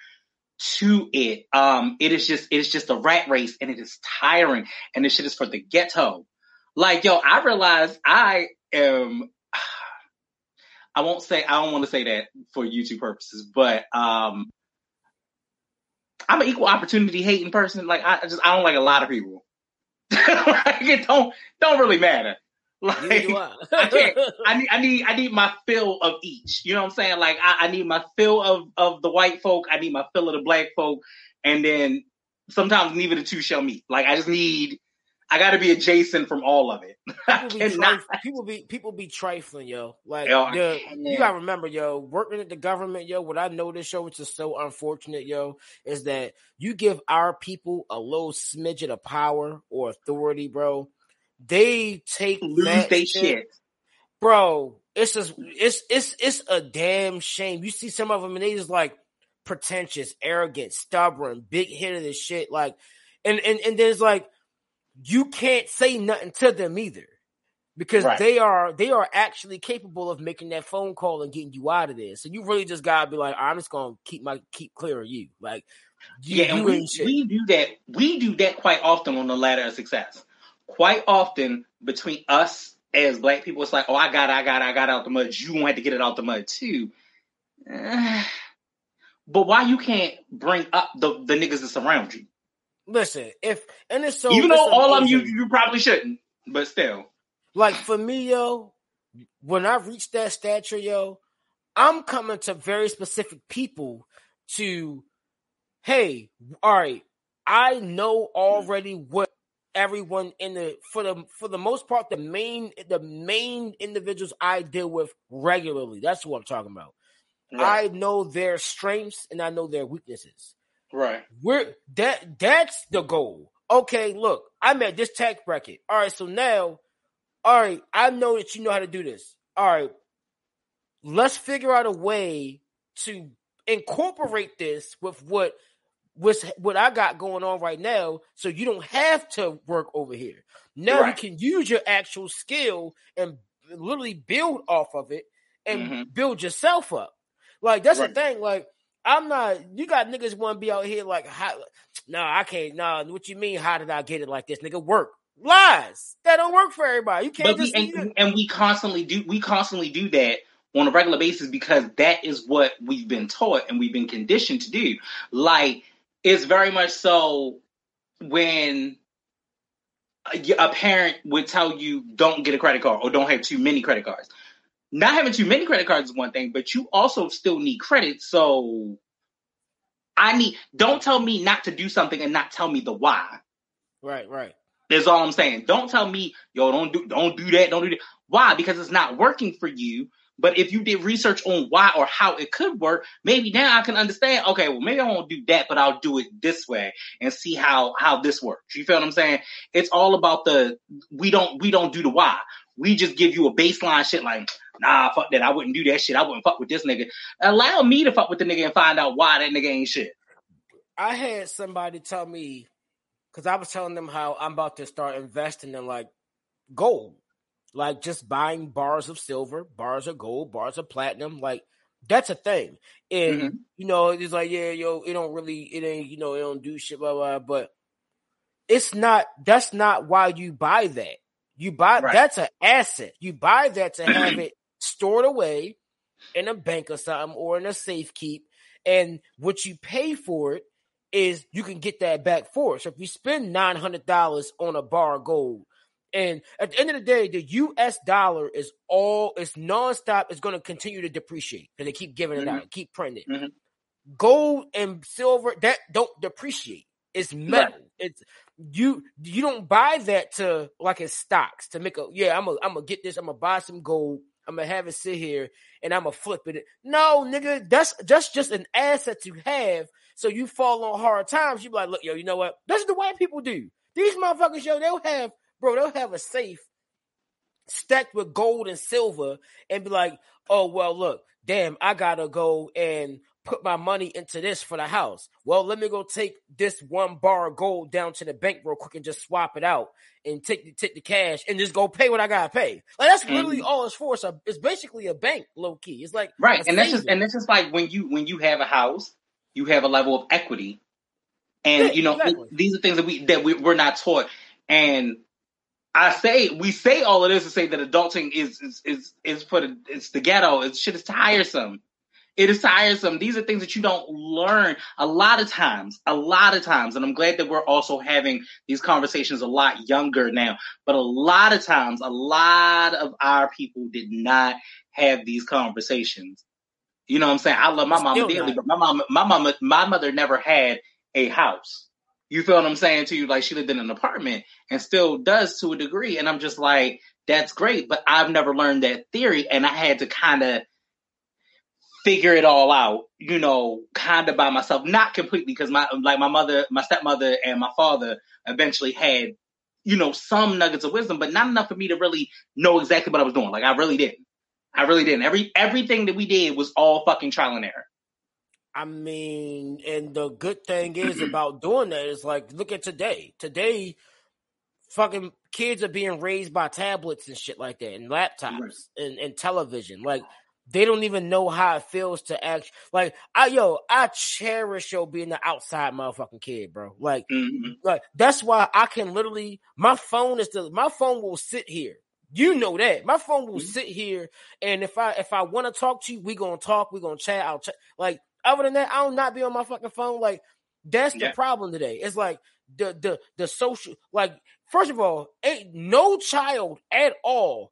to it. Um, it is just it is just a rat race, and it is tiring, and this shit is for the ghetto. Like yo, I realize I am. I won't say I don't want to say that for YouTube purposes, but um, I'm an equal opportunity hating person. Like I just I don't like a lot of people. like it don't don't really matter. Like do I. I need, I need, I need my fill of each. You know what I'm saying? Like, I, I need my fill of of the white folk. I need my fill of the black folk, and then sometimes neither the two shall meet. Like, I just need, I got to be adjacent from all of it. People be, trif- people be people be trifling, yo. Like Yo, the- you gotta remember, yo, working at the government, yo. What I noticed, yo, which is so unfortunate, yo, is that you give our people a little smidget of power or authority, bro. They take Lose that they shit. bro. It's just it's it's it's a damn shame. You see some of them and they just like pretentious, arrogant, stubborn, big headed and shit. Like, and and and there's like you can't say nothing to them either because Right. they are they are actually capable of making that phone call and getting you out of there. So you really just gotta be like, I'm just gonna keep my keep clear of you. Like, you, Yeah, and we, we do that. We do that quite often on the ladder of success. Quite often between us as black people, it's like, oh, I got, it, I got, it, I got it out the mud. You want to get it out the mud too. But why you can't bring up the the niggas that surround you? Listen, if and it's so you know all of them you you probably shouldn't, but still. like for me, yo, when I reach that stature, yo, I'm coming to very specific people to, hey, all right, I know already what everyone in the for the for the most part the main the main individuals I deal with regularly. That's what I'm talking about. I know their strengths and I know their weaknesses. right. We're that that's the goal. Okay, look, I'm at this tax bracket. All right, so now, all right, I know that you know how to do this. All right, let's figure out a way to incorporate this with what what's what I got going on right now, so you don't have to work over here. Now Right. you can use your actual skill and literally build off of it and Mhm. build yourself up. Like that's Right. the thing. Like I'm not. You got niggas want to be out here like, how, no, I can't. No, what you mean? How did I get it like this? Nigga, work lies. That don't work for everybody. You can't But we, just. and, and we constantly do we constantly do that on a regular basis because that is what we've been taught and we've been conditioned to do. Like it's very much so when a, parent would tell you don't get a credit card or don't have too many credit cards. Not having too many credit cards is one thing, but you also still need credit. So I need don't tell me not to do something and not tell me the why. right, right. That's all I'm saying. Don't tell me, yo, don't do don't do that, don't do that. Why? Because it's not working for you. But if you did research on why or how it could work, maybe now I can understand. Okay, well, maybe I won't do that, but I'll do it this way and see how how this works. You feel what I'm saying? It's all about the we don't we don't do the why. We just give you a baseline shit like, nah, fuck that. I wouldn't do that shit. I wouldn't fuck with this nigga. Allow me to fuck with the nigga and find out why that nigga ain't shit. I had somebody tell me because I was telling them how I'm about to start investing in like gold, like just buying bars of silver, bars of gold, bars of platinum. Like that's a thing. And Mhm. you know, it's like, yeah, yo, it don't really, it ain't, you know, it don't do shit, blah blah. But it's not. That's not why you buy that. You buy Right. that's an asset. You buy that to have it stored away in a bank or something or in a safe keep. And what you pay for it is you can get that back for it. So if you spend nine hundred dollars on a bar of gold, and at the end of the day, the U.S. dollar is all it's nonstop. It's going to continue to depreciate because they keep giving it Mhm. out, keep printing. it. Mhm. Gold and silver that don't depreciate. It's metal. It's you. You don't buy that to like it's stocks to make a. Yeah, I'm gonna I'm gonna get this. I'm gonna buy some gold. I'm gonna have it sit here and I'm gonna flip it. No, nigga, that's that's just an asset you have. So you fall on hard times. You be like, look, yo, you know what? That's the white people do. These motherfuckers, yo, they'll have, bro, they'll have a safe stacked with gold and silver and be like, oh, well, look, damn, I gotta go and put my money into this for the house. Well, let me go take this one bar of gold down to the bank real quick and just swap it out and take take the cash and just go pay what I gotta pay. Like that's literally Mhm. all it's for. So it's basically a bank, low key. It's like Right, and that's just and that's just like when you when you have a house, you have a level of equity, and Yeah, you know exactly. these are things that we that we, we're not taught. And I say we say all of this to say that adulting is is is is for the it's the ghetto. It's shit is tiresome. It is tiresome. These are things that you don't learn a lot of times, a lot of times. And I'm glad that we're also having these conversations a lot younger now. But a lot of times, a lot of our people did not have these conversations. You know what I'm saying? I love my mama Still dearly, not. but my mama, my mama, my mother never had a house. You feel what I'm saying to you? Like she lived in an apartment and still does to a degree. And I'm just like, that's great, but I've never learned that theory. And I had to kind of figure it all out, you know, kind of by myself, not completely because my, like my mother, my stepmother and my father eventually had, you know, some nuggets of wisdom, but not enough for me to really know exactly what I was doing. Like I really didn't. I really didn't. Every, everything that we did was all fucking trial and error. I mean, and the good thing is about doing that is like, look at today. Today, fucking kids are being raised by tablets and shit like that, and laptops Right. and, and television. Like, they don't even know how it feels to act. Like, I yo, I cherish yo being the outside motherfucking kid, bro. Like, Mhm. like that's why I can literally my phone is the my phone will sit here You know that my phone will Mhm. sit here, and if I if I want to talk to you, we gonna talk. We gonna chat. I'll chat. Like other than that, I'll not be on my fucking phone. Like that's the Yeah. problem today. It's like the the the social. Like first of all, ain't no child at all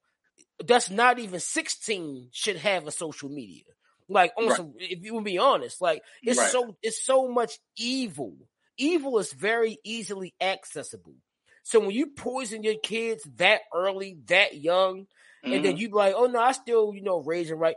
that's not even sixteen should have a social media. Like on Right. some, if you would be honest, like it's Right. so it's so much evil. Evil is very easily accessible. So when you poison your kids that early, that young, and then Mhm. you be like, oh no, I still, you know, raising right.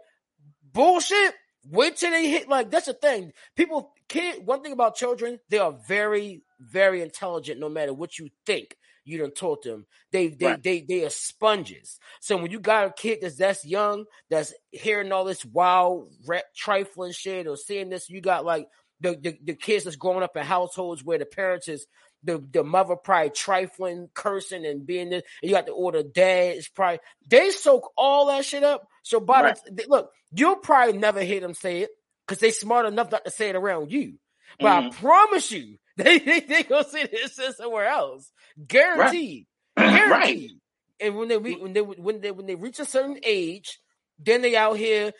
Bullshit. Wait till they hit like that's the thing. People kid one thing about children, they are very, very intelligent no matter what you think you done taught them. They they Right. they they are sponges. So when you got a kid that's that's young, that's hearing all this wild ra- trifling shit or seeing this, you got like the, the the kids that's growing up in households where the parents is the the mother probably trifling, cursing, and being this. And you got the older dad is probably they soak all that shit up. So by Right. the look, you'll probably never hear them say it because they smart enough not to say it around you. But I Mhm. promise you, they they, they gonna say this somewhere else, guaranteed, right. guaranteed. And when they when they when they when they reach a certain age, then they out here,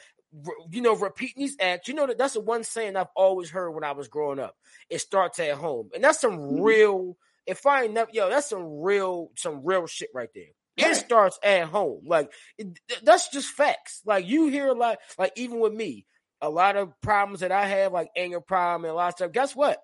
you know, repeating these acts. You know that that's the one saying I've always heard when I was growing up. It starts at home, and that's some Mhm. real. If I ain't never, yo, that's some real some real shit right there. It starts at home. Like it, th- that's just facts. Like you hear a lot. Like even with me, a lot of problems that I have, like anger problem and a lot of stuff. Guess what?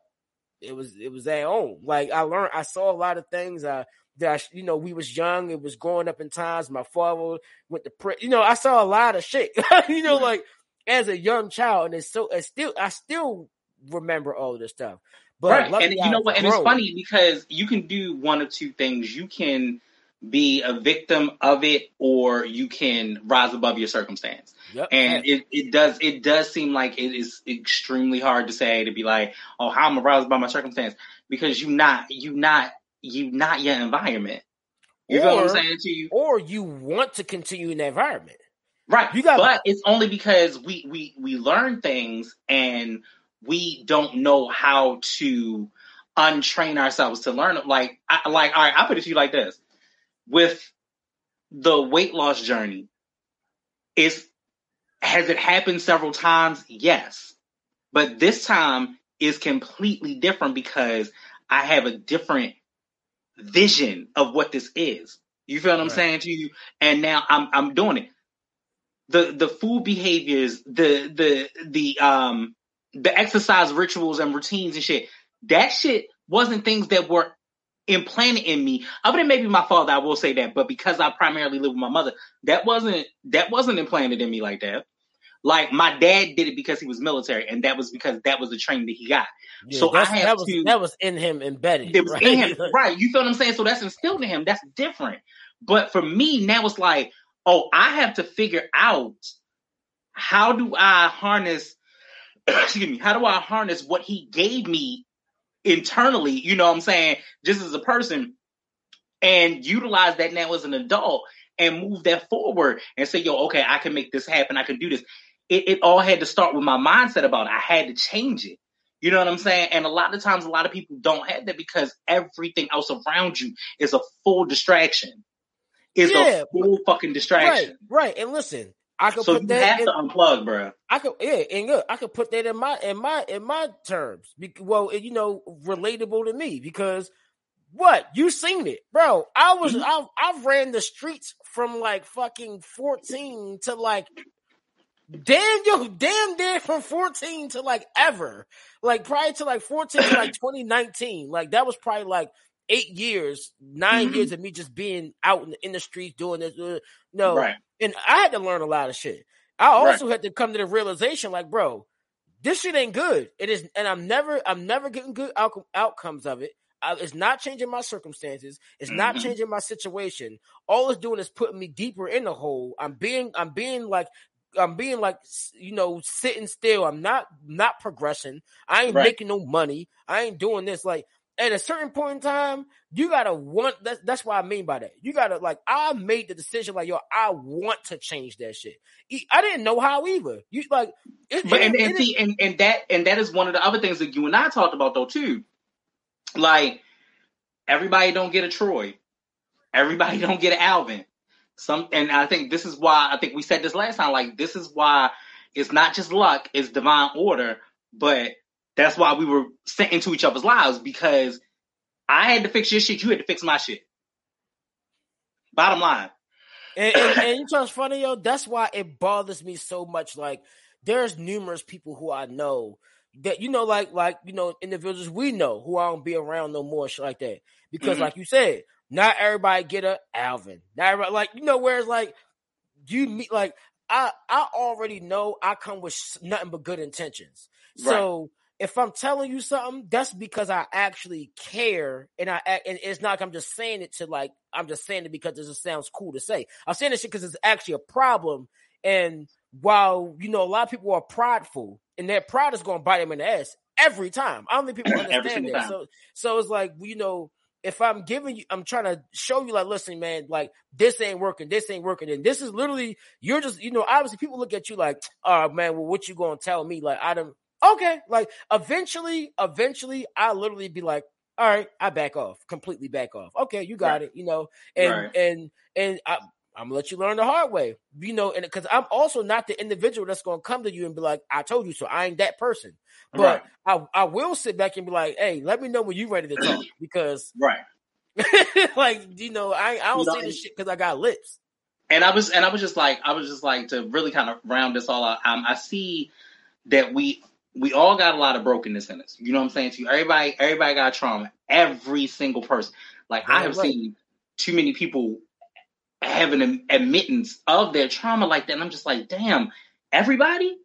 It was it was at home. Like I learned, I saw a lot of things. Uh, that I, you know, we was young. It was growing up in times. My father went to prison. You know, I saw a lot of shit. you know, like as a young child, and it's so it's still I still remember all of this stuff. But right. And you know what? And it's funny because you can do one of two things. You can be a victim of it or you can rise above your circumstance. Yep. And it, it does it does seem like it is extremely hard to say to be like, oh, how am I rise above my circumstance? Because you not you not you not your environment. You feel what I'm Or- saying to you? or you want to continue in that environment. Right. You got- but it's only because we we we learn things and we don't know how to untrain ourselves to learn. Like I like all right, I put it to you like this. With the weight loss journey, is has it happened several times? Yes. But this time is completely different because I have a different vision of what this is. You feel what I'm Right. saying to you? And now I'm I'm doing it. The the food behaviors, the the the um the exercise rituals and routines and shit, that shit wasn't things that were implanted in me. Other than maybe my father, I will say that, but because I primarily live with my mother, that wasn't that wasn't implanted in me like that. Like my dad did it because he was military, and that was because that was the training that he got. Yeah, So I have that was to- that was in him embedded. It was right? in him, right? You feel what I'm saying? So that's instilled in him. That's different. But for me now, it's like, oh, I have to figure out how do I harness. excuse me. How do I harness what he gave me internally? You know what I'm saying? Just as a person, and utilize that now as an adult and move that forward and say, yo, okay, I can make this happen. I can do this. It, it all had to start with my mindset about it. I had to change it. You know what I'm saying? And a lot of times, a lot of people don't have that because everything else around you is a full distraction. Is Yeah, a full fucking right, distraction. right. And listen, I could So put you that. have in, to unplug, bro. I could, yeah, and look, I could put that in my in my in my terms. Bec- Well, you know, relatable to me because what you seen it, bro. I was Mhm. I I've ran the streets from like fucking fourteen to like damn yo damn near from fourteen to like ever, like prior to like fourteen to like twenty nineteen. Like that was probably like eight years, 9 Mhm. years of me just being out in the, in the streets doing this. uh, no, Right. and I had to learn a lot of shit. I Right. also had to come to the realization, like, bro, this shit ain't good. It is, and I'm never, I'm never getting good outcome, outcomes of it. I, it's not changing my circumstances. It's not Mhm. changing my situation. All it's doing is putting me deeper in the hole. I'm being, I'm being like, I'm being like, you know, sitting still. I'm not, not progressing. I ain't Right. making no money. I ain't doing this. Like, at a certain point in time, you gotta want. That's that's what I mean by that. You gotta like. I made the decision, like, yo, I want to change that shit. I didn't know how either. You like, it, But it- and, and it- see, and, and that and that is one of the other things that you and I talked about though too. Like everybody don't get a Troy, everybody don't get an Alvin. Some, and I think this is why I think we said this last time. Like this is why it's not just luck; it's divine order. But that's why we were sent into each other's lives because I had to fix your shit, you had to fix my shit. Bottom line. And, and, and you know what's funny, yo? That's why it bothers me so much. Like, there's numerous people who I know that you know, like like you know, individuals we know who I don't be around no more, shit like that. Because, mm-hmm. like you said, not everybody get a Alvin. Not everybody, like you know, whereas like you meet like I I already know I come with nothing but good intentions. Right. So if I'm telling you something, that's because I actually care, and I and it's not. Like I'm just saying it to like I'm just saying it because it just sounds cool to say. I'm saying this shit because it's actually a problem. And while you know a lot of people are prideful, and their pride is going to bite them in the ass every time. I don't think people understand that. So so it's like you know if I'm giving you, I'm trying to show you, like, listen, man, like this ain't working, this ain't working, and this is literally you're just, you know, obviously people look at you like, oh man, well, what you gonna tell me? Like, I don't, okay, like eventually, eventually, I literally be like, all right, I back off, completely back off. Okay, you got right. it, you know, and right. and and I, I'm gonna let you learn the hard way, you know, and because I'm also not the individual that's gonna come to you and be like, I told you so. I ain't that person, but right. I I will sit back and be like, hey, let me know when you ready to talk because right, like you know, I I don't you know, say this shit because I got lips. And I was and I was just like I was just like to really kind of round this all out. Um, I see that we we all got a lot of brokenness in us. You know what I'm saying to you? Everybody, everybody got trauma. Every single person. Like I have right. seen too many people have an admittance of their trauma like that. And I'm just like, damn, everybody?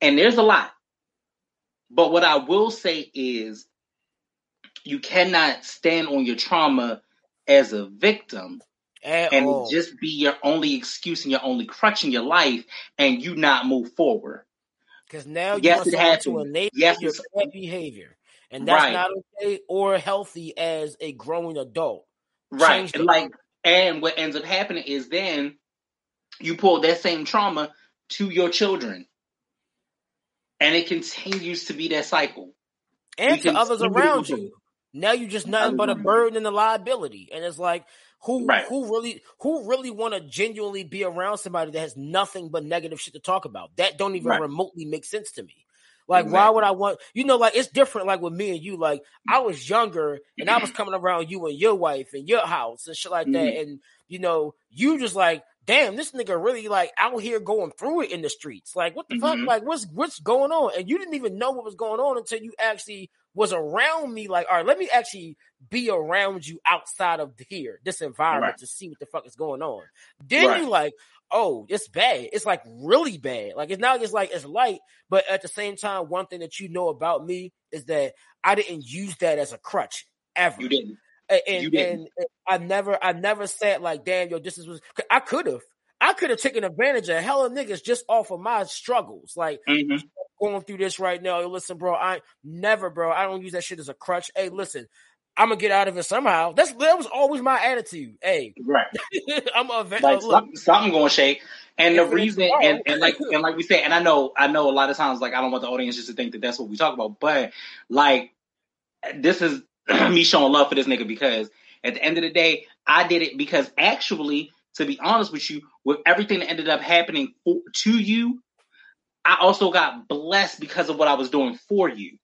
And there's a lot. But what I will say is you cannot stand on your trauma as a victim At and all. just be your only excuse and your only crutch in your life and you not move forward. Because now yes, you want to enable yes, your bad behavior. And that's right. not okay or healthy as a growing adult. Right. and like and what ends up happening is then you pull that same trauma to your children. And it continues to be that cycle. And to others around you. Now you're just nothing but a burden and a liability. And it's like, who right. who really who really want to genuinely be around somebody that has nothing but negative shit to talk about? That don't even right. remotely make sense to me. Like, exactly. why would I want you know, like it's different like with me and you. Like I was younger and I was coming around you and your wife and your house and shit like that. Mm-hmm. And you know, you just like, damn, this nigga really like out here going through it in the streets. Like, what the mm-hmm. fuck? Like, what's what's going on? And you didn't even know what was going on until you actually was around me. Like, all right, let me actually be around you outside of here, this environment right. to see what the fuck is going on. Then right. you like, oh, it's bad. It's like really bad. Like it's not just like it's light, but at the same time, one thing that you know about me is that I didn't use that as a crutch ever. You didn't. And, and I never, I never said like, damn, yo, this is was. I could have, I could have taken advantage of hella niggas just off of my struggles. Like mm-hmm. going through this right now. Yo, listen, bro, I never, bro. I don't use that shit as a crutch. Hey, listen, I'm gonna get out of it somehow. That's that was always my attitude. Hey, right. I'm a like, look, something, something going to shake. And the reason, and, and like and like we said, and I know, I know a lot of times, like I don't want the audience just to think that that's what we talk about, but like this is me showing love for this nigga because at the end of the day, I did it because actually, to be honest with you, with everything that ended up happening for, to you, I also got blessed because of what I was doing for you.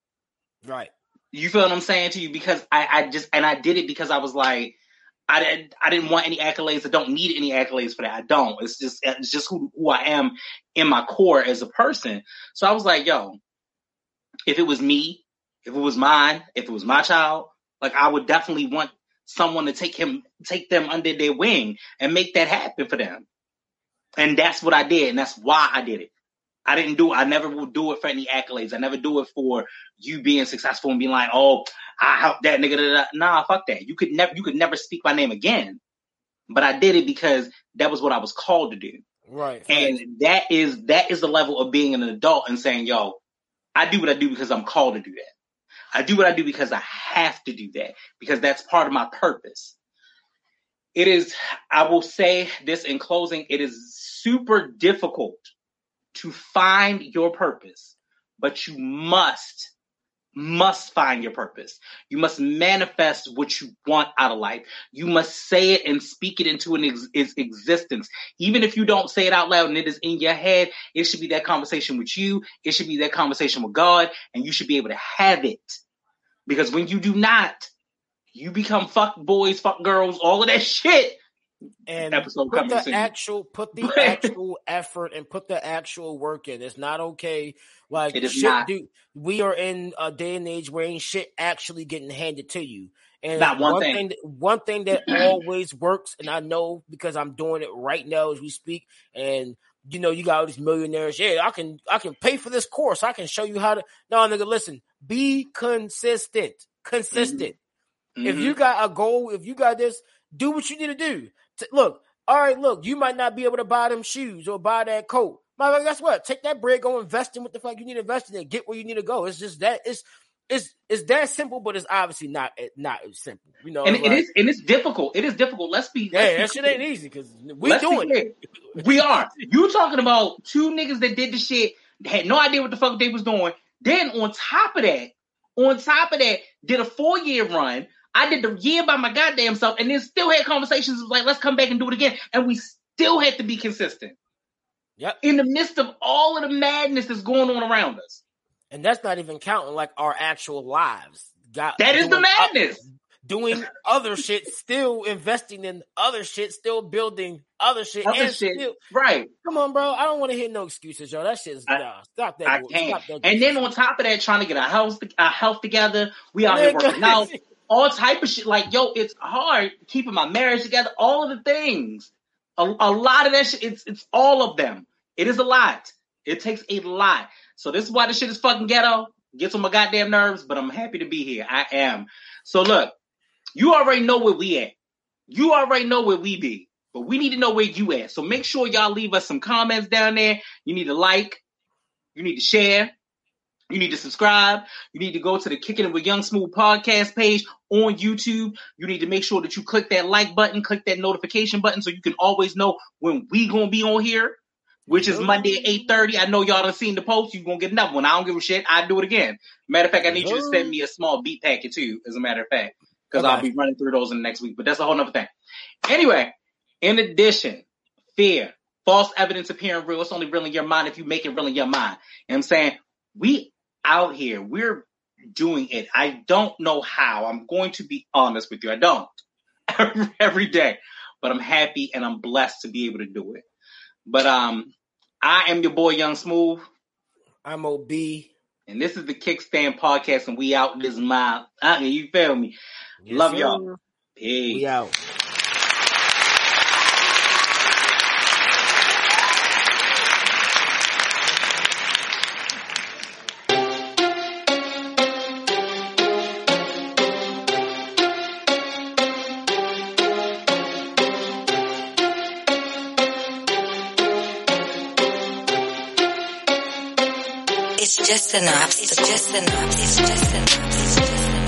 Right. You feel what I'm saying to you? Because I, I just and I did it because I was like, I didn't I didn't want any accolades. I don't need any accolades for that. I don't. It's just it's just who, who I am in my core as a person. So I was like, yo, if it was me, if it was mine, if it was my child, like I would definitely want someone to take him take them under their wing and make that happen for them. And that's what I did, and that's why I did it. I didn't do I never will do it for any accolades. I never do it for you being successful and being like, oh, I helped that nigga. Da, da. Nah, fuck that. You could never you could never speak my name again. But I did it because that was what I was called to do. Right. And that is that is the level of being an adult and saying, yo, I do what I do because I'm called to do that. I do what I do because I have to do that because that's part of my purpose. It is, I will say this in closing, it is super difficult to find your purpose, but you must must find your purpose. You must manifest what you want out of life. You must say it and speak it into an ex- its existence. Even if you don't say it out loud and it is in your head, it should be that conversation with you. It should be that conversation with God, and you should be able to have it. Because when you do not, you become fuck boys, fuck girls, all of that shit. And Episode put the soon. actual put the actual effort and put the actual work in. It's not okay. Like It is not. dude. We are in a day and age where ain't shit actually getting handed to you. And Not one thing. that- one thing that always works, and I know because I'm doing it right now as we speak. And you know, you got all these millionaires. Yeah, I can I can pay for this course. I can show you how to. No, nigga, listen. Be consistent. Consistent. If Mhm. you got a goal, if you got this, do what you need to do. Look, all right, look, you might not be able to buy them shoes or buy that coat. My guess what? Take that bread, go invest in what the fuck you need to invest in, and get where you need to go. It's just that it's it's it's that simple, but it's obviously not not as simple. You know, and it like- is and it's difficult. It is difficult. Let's be yeah, let's be that shit clear. ain't easy because we Let's doing it. We are. You talking about two niggas that did the shit, had no idea what the fuck they was doing. Then on top of that, on top of that, did a four year run. I did the year by my goddamn self, and then still had conversations like, let's come back and do it again. And we still had to be consistent Yep, in the midst of all of the madness that's going on around us. and that's not even counting like our actual lives. Got That is the madness. doing other shit, still investing in other shit, still building other shit, Other and shit. still Right. Come on, bro. I don't want to hear no excuses, yo. That shit's I- nah. Stop that. I can't. Stop that And then on top of that, trying to get our house, our health together. We out here working out. all type of shit. Like, yo, it's hard keeping my marriage together. All of the things, a, a lot of that shit. It's it's all of them. It is a lot. It takes a lot. So this is why this shit is fucking ghetto. Gets on my goddamn nerves, but I'm happy to be here. I am. So look, you already know where we at. You already know where we be, but we need to know where you at. So make sure y'all leave us some comments down there. You need to like. You need to share. You need to subscribe. You need to go to the Kicking It with Young Smooth podcast page on YouTube. You need to make sure that you click that like button, click that notification button so you can always know when we gonna be on here, which is Monday at 8.30. I know y'all done seen the post. you gonna get another one. I don't give a shit. I do it again. Matter of fact, I need you to send me a small beat packet too, as a matter of fact, because I'll be running through those in the next week. But that's a whole nother thing. Anyway, in addition, fear, false evidence appearing real. It's only real in your mind if you make it real in your mind. You know what I'm saying? We out here, we're doing it. I don't know how. I'm going to be honest with you. I don't every day, but I'm happy and I'm blessed to be able to do it. But um, I am your boy Young Smooth, I'm OB. and this is the Kickstand Podcast, and we out this mile. Uh, you feel me? Yes, Love y'all. Peace. We out. Just an obstacle. It's just an obstacle.